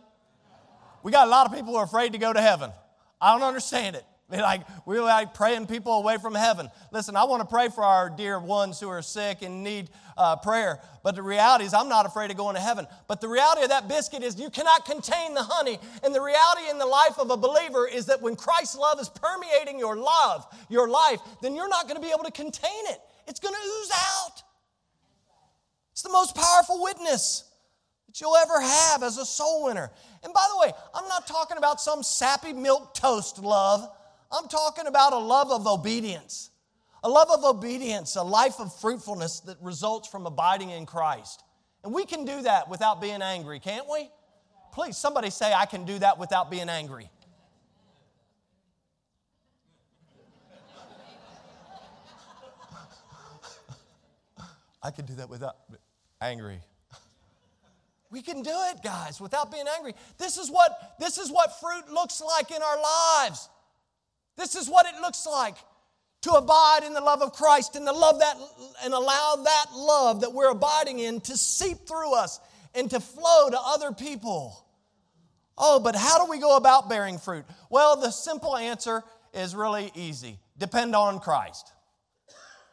S2: We got a lot of people who are afraid to go to heaven. I don't understand it. Like we're like praying people away from heaven. Listen, I want to pray for our dear ones who are sick and need uh, prayer. But the reality is, I'm not afraid of going to heaven. But the reality of that biscuit is, you cannot contain the honey. And the reality in the life of a believer is that when Christ's love is permeating your love, your life, then you're not going to be able to contain it. It's going to ooze out. It's the most powerful witness that you'll ever have as a soul winner. And by the way, I'm not talking about some sappy milk toast love. I'm talking about a love of obedience. A love of obedience, a life of fruitfulness that results from abiding in Christ. And we can do that without being angry, can't we? Please, somebody say, I can do that without being angry. I can do that without angry. We can do it, guys, without being angry. This is what this is what fruit looks like in our lives. This is what it looks like to abide in the love of Christ and to love that and allow that love that we're abiding in to seep through us and to flow to other people. Oh, but how do we go about bearing fruit? Well, the simple answer is really easy. Depend on Christ.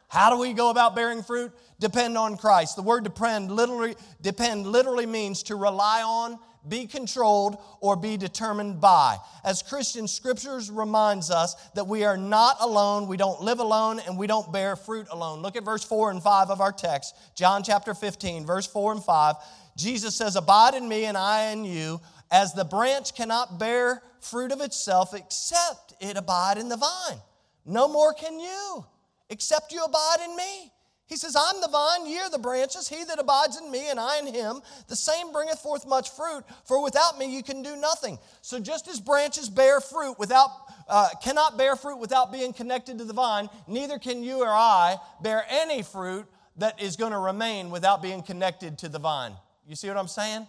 S2: How do we go about bearing fruit? Depend on Christ. The word depend literally, depend literally means to rely on, be controlled, or be determined by. As Christians, scriptures reminds us that we are not alone, we don't live alone, and we don't bear fruit alone. Look at verse 4 and 5 of our text, John chapter 15, verse 4 and 5. Jesus says, Abide in me and I in you, as the branch cannot bear fruit of itself except it abide in the vine. No more can you except you abide in me. He says, I'm the vine, ye are the branches. He that abides in me and I in him, the same bringeth forth much fruit, for without me you can do nothing. So just as branches bear fruit without, uh, cannot bear fruit without being connected to the vine, neither can you or I bear any fruit that is going to remain without being connected to the vine. You see what I'm saying?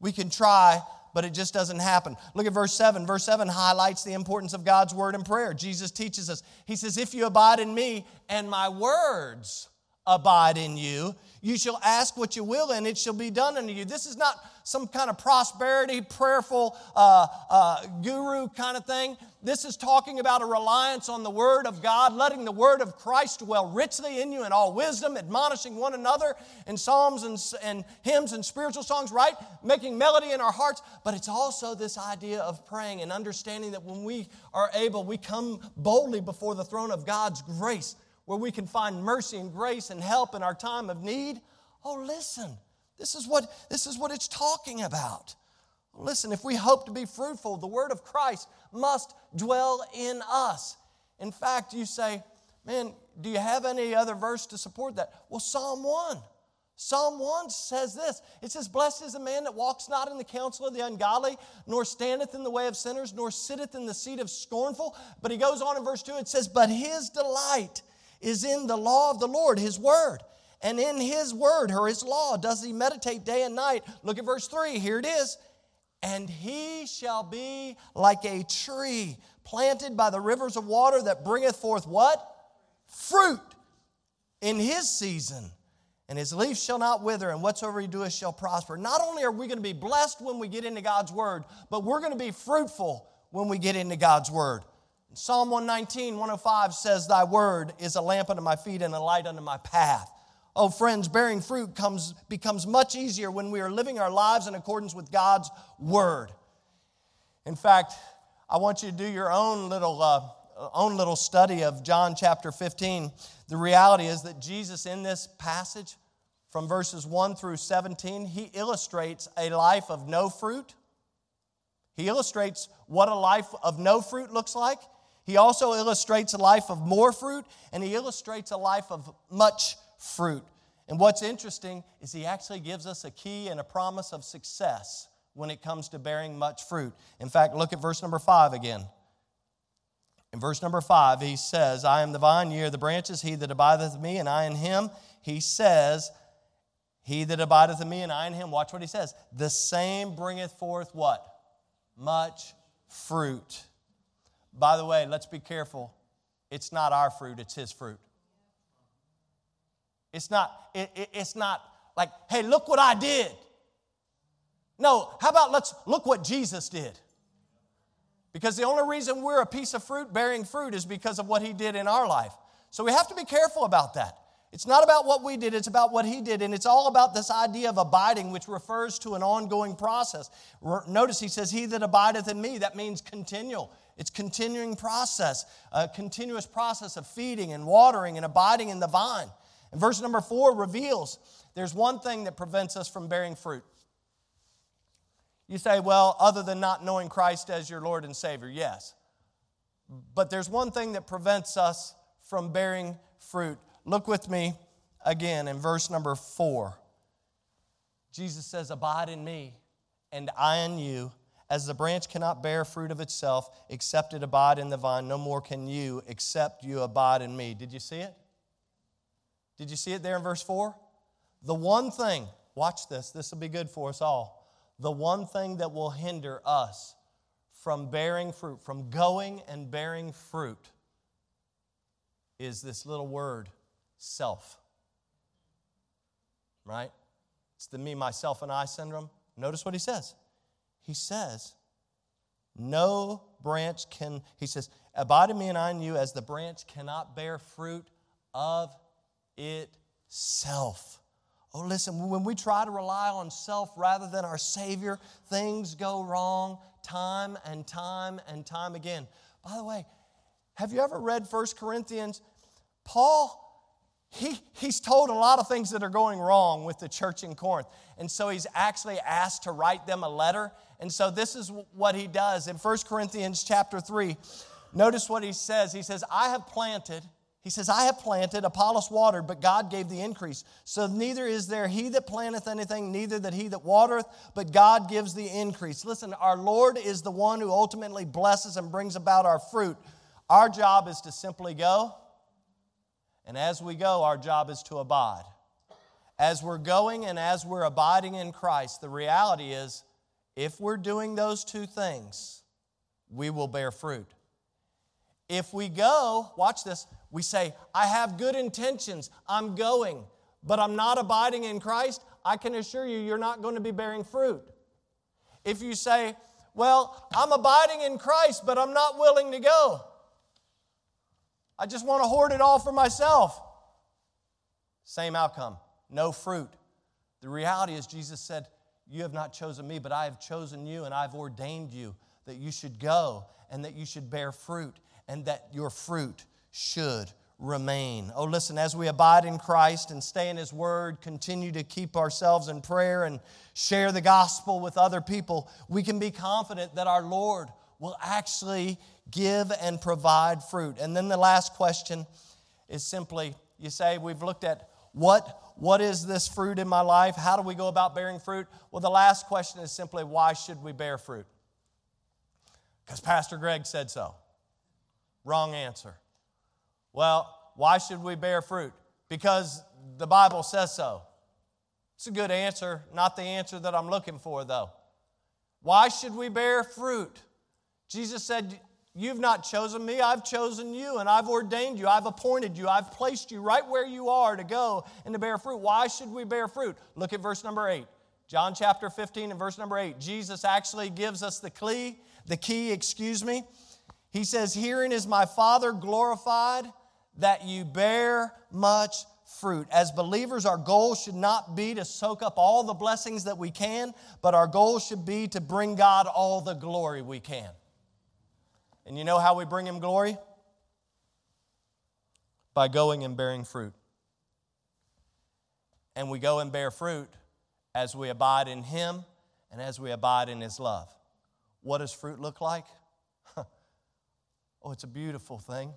S2: We can try, but it just doesn't happen. Look at verse 7. Verse 7 highlights the importance of God's word and prayer. Jesus teaches us. He says, If you abide in me and my words abide in you, you shall ask what you will, and it shall be done unto you. This is not some kind of prosperity, prayerful uh, uh, guru kind of thing. This is talking about a reliance on the Word of God, letting the Word of Christ dwell richly in you in all wisdom, admonishing one another in psalms and, and hymns and spiritual songs, right? Making melody in our hearts. But it's also this idea of praying and understanding that when we are able, we come boldly before the throne of God's grace where we can find mercy and grace and help in our time of need. Oh, listen, this is what, this is what it's talking about. Listen, if we hope to be fruitful, the word of Christ must dwell in us. In fact, you say, man, do you have any other verse to support that? Well, Psalm 1. Psalm 1 says this It says, Blessed is the man that walks not in the counsel of the ungodly, nor standeth in the way of sinners, nor sitteth in the seat of scornful. But he goes on in verse 2, it says, But his delight is in the law of the Lord, his word. And in his word or his law does he meditate day and night. Look at verse 3. Here it is. And he shall be like a tree planted by the rivers of water that bringeth forth what? Fruit in his season. And his leaf shall not wither, and whatsoever he doeth shall prosper. Not only are we going to be blessed when we get into God's word, but we're going to be fruitful when we get into God's word. Psalm 119, 105 says, Thy word is a lamp unto my feet and a light unto my path. Oh, friends, bearing fruit comes, becomes much easier when we are living our lives in accordance with God's word. In fact, I want you to do your own little, uh, own little study of John chapter 15. The reality is that Jesus, in this passage, from verses 1 through 17, he illustrates a life of no fruit. He illustrates what a life of no fruit looks like. He also illustrates a life of more fruit, and he illustrates a life of much fruit. And what's interesting is he actually gives us a key and a promise of success when it comes to bearing much fruit. In fact, look at verse number five again. In verse number five, he says, I am the vine, ye are the branches, he that abideth in me, and I in him. He says, He that abideth in me, and I in him. Watch what he says. The same bringeth forth what? Much fruit. By the way, let's be careful. It's not our fruit, it's His fruit. It's not, it, it, it's not like, hey, look what I did. No, how about let's look what Jesus did? Because the only reason we're a piece of fruit bearing fruit is because of what He did in our life. So we have to be careful about that. It's not about what we did, it's about what he did. And it's all about this idea of abiding, which refers to an ongoing process. Notice he says, He that abideth in me, that means continual. It's continuing process, a continuous process of feeding and watering and abiding in the vine. And verse number four reveals there's one thing that prevents us from bearing fruit. You say, well, other than not knowing Christ as your Lord and Savior, yes. But there's one thing that prevents us from bearing fruit. Look with me again in verse number four. Jesus says, Abide in me, and I in you. As the branch cannot bear fruit of itself except it abide in the vine, no more can you except you abide in me. Did you see it? Did you see it there in verse 4? The one thing, watch this, this will be good for us all. The one thing that will hinder us from bearing fruit, from going and bearing fruit, is this little word self. Right? It's the me, myself, and I syndrome. Notice what he says. He says, No branch can, he says, Abide in me and I in you as the branch cannot bear fruit of itself. Oh, listen, when we try to rely on self rather than our Savior, things go wrong time and time and time again. By the way, have you ever read 1 Corinthians? Paul, he, he's told a lot of things that are going wrong with the church in Corinth. And so he's actually asked to write them a letter. And so this is what he does in 1 Corinthians chapter 3. Notice what he says. He says, I have planted, he says, I have planted, Apollos watered, but God gave the increase. So neither is there he that planteth anything, neither that he that watereth, but God gives the increase. Listen, our Lord is the one who ultimately blesses and brings about our fruit. Our job is to simply go and as we go, our job is to abide. As we're going and as we're abiding in Christ, the reality is if we're doing those two things, we will bear fruit. If we go, watch this, we say, I have good intentions, I'm going, but I'm not abiding in Christ, I can assure you, you're not going to be bearing fruit. If you say, Well, I'm abiding in Christ, but I'm not willing to go, I just want to hoard it all for myself. Same outcome no fruit. The reality is, Jesus said, You have not chosen me, but I have chosen you, and I've ordained you that you should go and that you should bear fruit, and that your fruit should remain. Oh, listen, as we abide in Christ and stay in His Word, continue to keep ourselves in prayer and share the gospel with other people, we can be confident that our Lord will actually give and provide fruit. And then the last question is simply you say, We've looked at what, what is this fruit in my life? How do we go about bearing fruit? Well, the last question is simply, Why should we bear fruit? Because Pastor Greg said so. Wrong answer. Well, why should we bear fruit? Because the Bible says so. It's a good answer, not the answer that I'm looking for, though. Why should we bear fruit? Jesus said, You've not chosen me, I've chosen you, and I've ordained you, I've appointed you, I've placed you right where you are to go and to bear fruit. Why should we bear fruit? Look at verse number 8. John chapter 15 and verse number 8. Jesus actually gives us the key, the key, excuse me. He says, Herein is my Father glorified, that you bear much fruit. As believers, our goal should not be to soak up all the blessings that we can, but our goal should be to bring God all the glory we can. And you know how we bring Him glory? By going and bearing fruit. And we go and bear fruit as we abide in Him and as we abide in His love. What does fruit look like? oh, it's a beautiful thing.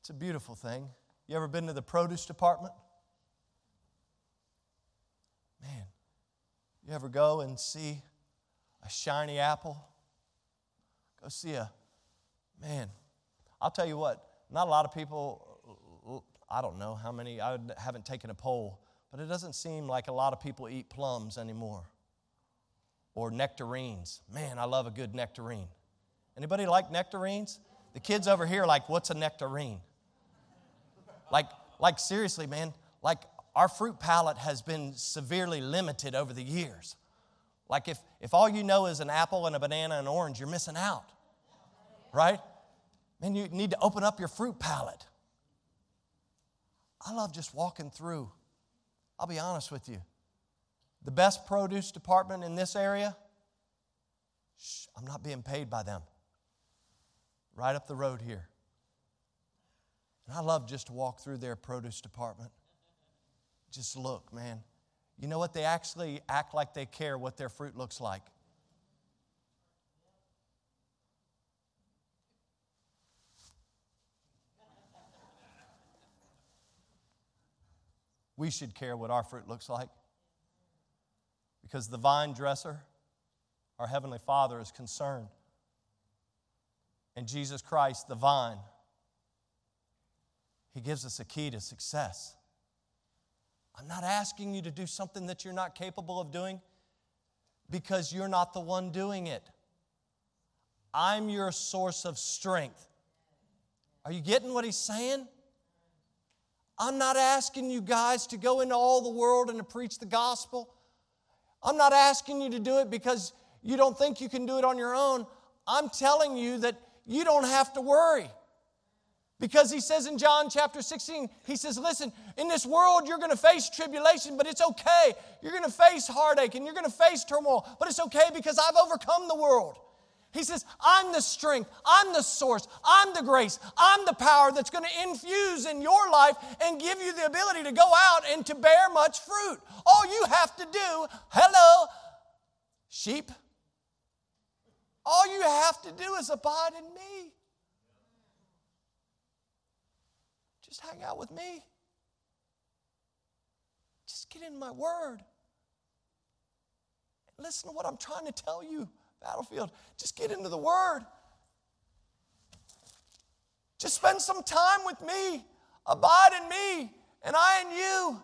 S2: It's a beautiful thing. You ever been to the produce department? Man, you ever go and see a shiny apple? Go see a man. I'll tell you what, not a lot of people, I don't know how many, I haven't taken a poll, but it doesn't seem like a lot of people eat plums anymore or nectarines. Man, I love a good nectarine. Anybody like nectarines? The kids over here like, what's a nectarine? Like, like seriously, man, like our fruit palate has been severely limited over the years. Like if, if all you know is an apple and a banana and an orange, you're missing out. Right? Man, you need to open up your fruit palate. I love just walking through. I'll be honest with you. The best produce department in this area, shh, I'm not being paid by them. Right up the road here. And I love just to walk through their produce department. Just look, man. You know what? They actually act like they care what their fruit looks like. We should care what our fruit looks like. Because the vine dresser, our Heavenly Father, is concerned. And Jesus Christ, the vine, He gives us a key to success. I'm not asking you to do something that you're not capable of doing because you're not the one doing it. I'm your source of strength. Are you getting what he's saying? I'm not asking you guys to go into all the world and to preach the gospel. I'm not asking you to do it because you don't think you can do it on your own. I'm telling you that you don't have to worry. Because he says in John chapter 16, he says, Listen, in this world you're going to face tribulation, but it's okay. You're going to face heartache and you're going to face turmoil, but it's okay because I've overcome the world. He says, I'm the strength, I'm the source, I'm the grace, I'm the power that's going to infuse in your life and give you the ability to go out and to bear much fruit. All you have to do, hello, sheep, all you have to do is abide in me. Just hang out with me. Just get in my word. Listen to what I'm trying to tell you, Battlefield. Just get into the word. Just spend some time with me. Abide in me, and I in you.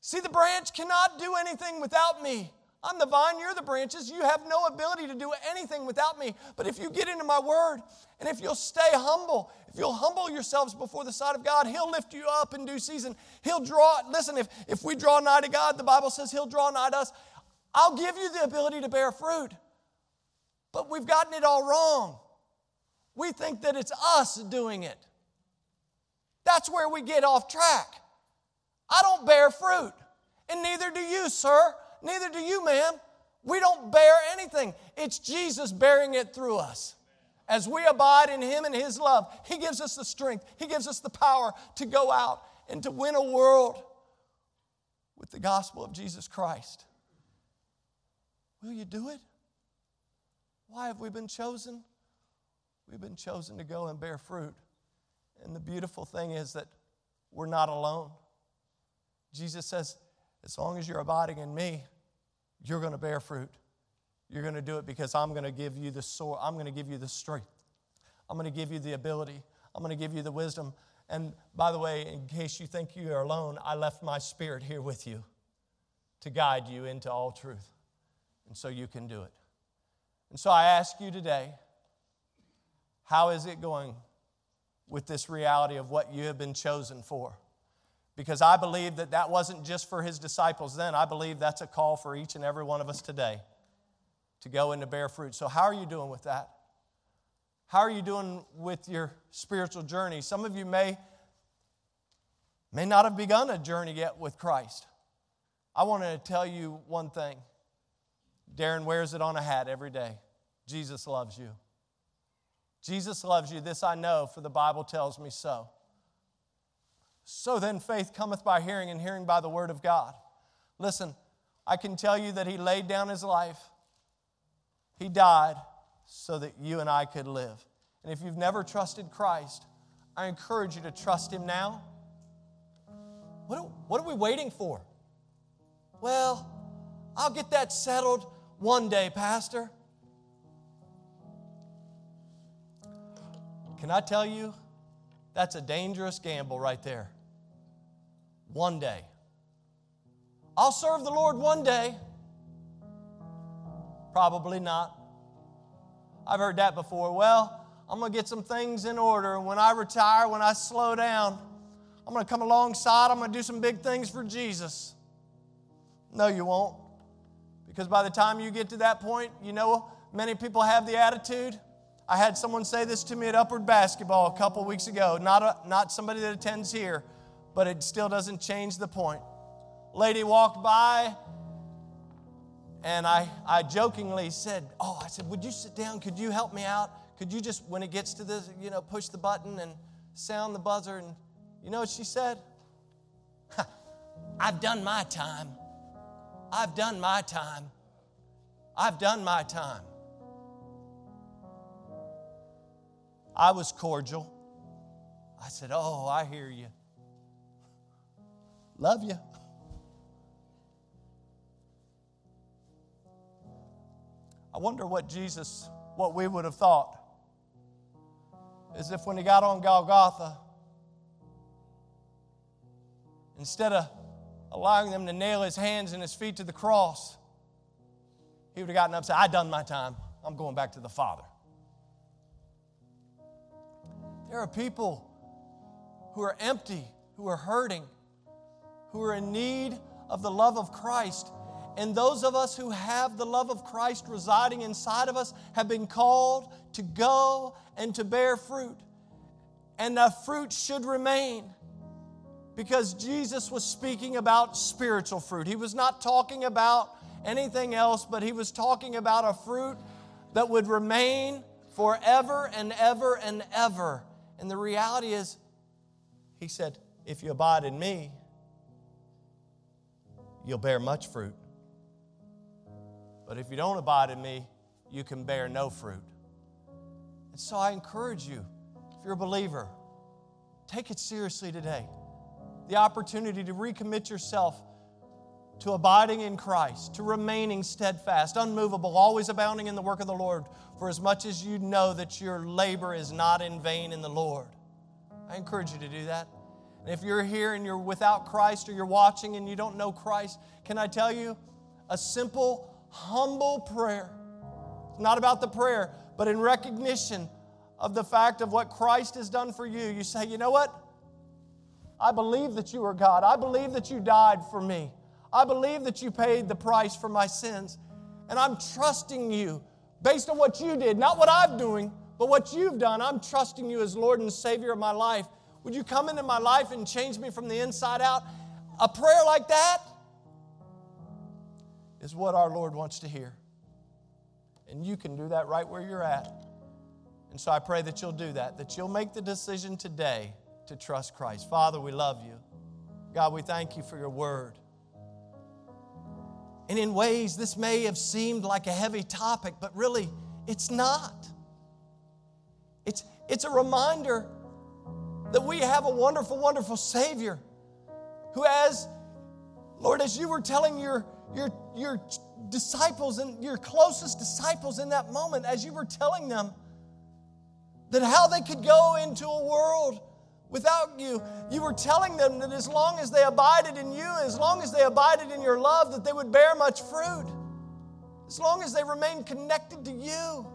S2: See, the branch cannot do anything without me. I'm the vine, you're the branches. You have no ability to do anything without me. But if you get into my word, and if you'll stay humble, if you'll humble yourselves before the sight of God, He'll lift you up in due season. He'll draw, listen, if, if we draw nigh to God, the Bible says He'll draw nigh to us. I'll give you the ability to bear fruit. But we've gotten it all wrong. We think that it's us doing it. That's where we get off track. I don't bear fruit, and neither do you, sir. Neither do you, ma'am. We don't bear anything. It's Jesus bearing it through us. As we abide in Him and His love, He gives us the strength, He gives us the power to go out and to win a world with the gospel of Jesus Christ. Will you do it? Why have we been chosen? We've been chosen to go and bear fruit. And the beautiful thing is that we're not alone. Jesus says, as long as you're abiding in me, you're going to bear fruit. You're going to do it because I'm going to give you the sword. I'm going to give you the strength. I'm going to give you the ability. I'm going to give you the wisdom. And by the way, in case you think you are alone, I left my spirit here with you to guide you into all truth. And so you can do it. And so I ask you today, how is it going with this reality of what you have been chosen for? Because I believe that that wasn't just for his disciples then. I believe that's a call for each and every one of us today to go and to bear fruit. So, how are you doing with that? How are you doing with your spiritual journey? Some of you may, may not have begun a journey yet with Christ. I want to tell you one thing. Darren wears it on a hat every day. Jesus loves you. Jesus loves you. This I know, for the Bible tells me so. So then faith cometh by hearing, and hearing by the word of God. Listen, I can tell you that he laid down his life, he died so that you and I could live. And if you've never trusted Christ, I encourage you to trust him now. What are, what are we waiting for? Well, I'll get that settled one day, Pastor. Can I tell you, that's a dangerous gamble right there one day. I'll serve the Lord one day. Probably not. I've heard that before. Well, I'm going to get some things in order. And when I retire, when I slow down, I'm going to come alongside. I'm going to do some big things for Jesus. No, you won't. Because by the time you get to that point, you know, many people have the attitude. I had someone say this to me at Upward Basketball a couple weeks ago, not, a, not somebody that attends here, but it still doesn't change the point. Lady walked by, and I, I jokingly said, Oh, I said, would you sit down? Could you help me out? Could you just, when it gets to this, you know, push the button and sound the buzzer? And you know what she said? I've done my time. I've done my time. I've done my time. I was cordial. I said, Oh, I hear you. Love you. I wonder what Jesus, what we would have thought. Is if when he got on Golgotha, instead of allowing them to nail his hands and his feet to the cross, he would have gotten up and said, I done my time. I'm going back to the Father. There are people who are empty, who are hurting, who are in need of the love of Christ. And those of us who have the love of Christ residing inside of us have been called to go and to bear fruit. And the fruit should remain because Jesus was speaking about spiritual fruit. He was not talking about anything else, but he was talking about a fruit that would remain forever and ever and ever. And the reality is, he said, if you abide in me, you'll bear much fruit. But if you don't abide in me, you can bear no fruit. And so I encourage you, if you're a believer, take it seriously today. The opportunity to recommit yourself to abiding in Christ, to remaining steadfast, unmovable, always abounding in the work of the Lord, for as much as you know that your labor is not in vain in the Lord. I encourage you to do that. And if you're here and you're without Christ or you're watching and you don't know Christ, can I tell you a simple, humble prayer? It's not about the prayer, but in recognition of the fact of what Christ has done for you, you say, you know what? I believe that you are God. I believe that you died for me. I believe that you paid the price for my sins. And I'm trusting you based on what you did, not what I'm doing, but what you've done. I'm trusting you as Lord and Savior of my life. Would you come into my life and change me from the inside out? A prayer like that is what our Lord wants to hear. And you can do that right where you're at. And so I pray that you'll do that, that you'll make the decision today to trust Christ. Father, we love you. God, we thank you for your word. And in ways, this may have seemed like a heavy topic, but really, it's not. It's, it's a reminder that we have a wonderful, wonderful Savior who has, Lord, as you were telling your, your, your disciples and your closest disciples in that moment, as you were telling them that how they could go into a world without you. You were telling them that as long as they abided in you, as long as they abided in your love, that they would bear much fruit. As long as they remained connected to you.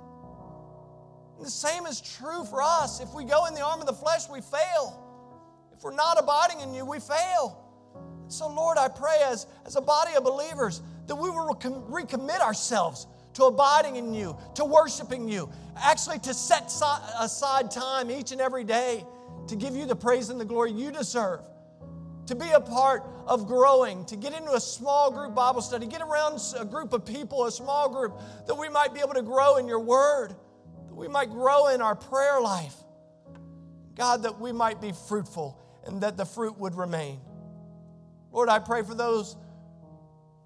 S2: And the same is true for us. If we go in the arm of the flesh, we fail. If we're not abiding in you, we fail. So, Lord, I pray as, as a body of believers that we will recommit ourselves to abiding in you, to worshiping you, actually to set aside time each and every day to give you the praise and the glory you deserve, to be a part of growing, to get into a small group Bible study, get around a group of people, a small group, that we might be able to grow in your word, that we might grow in our prayer life. God, that we might be fruitful and that the fruit would remain. Lord, I pray for those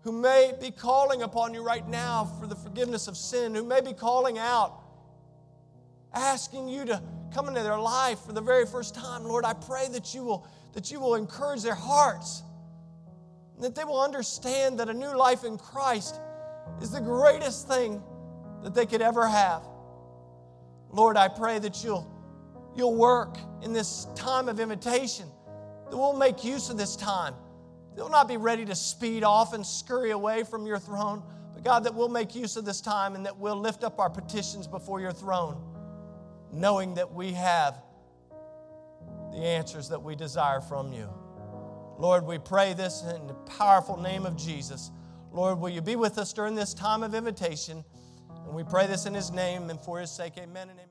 S2: who may be calling upon you right now for the forgiveness of sin, who may be calling out, asking you to come into their life for the very first time, Lord, I pray that you will, that you will encourage their hearts, that they will understand that a new life in Christ is the greatest thing that they could ever have. Lord, I pray that you'll, you'll work in this time of invitation, that we'll make use of this time. They'll not be ready to speed off and scurry away from your throne, but God, that we'll make use of this time and that we'll lift up our petitions before your throne knowing that we have the answers that we desire from you. Lord, we pray this in the powerful name of Jesus. Lord, will you be with us during this time of invitation? And we pray this in his name and for his sake. Amen and amen.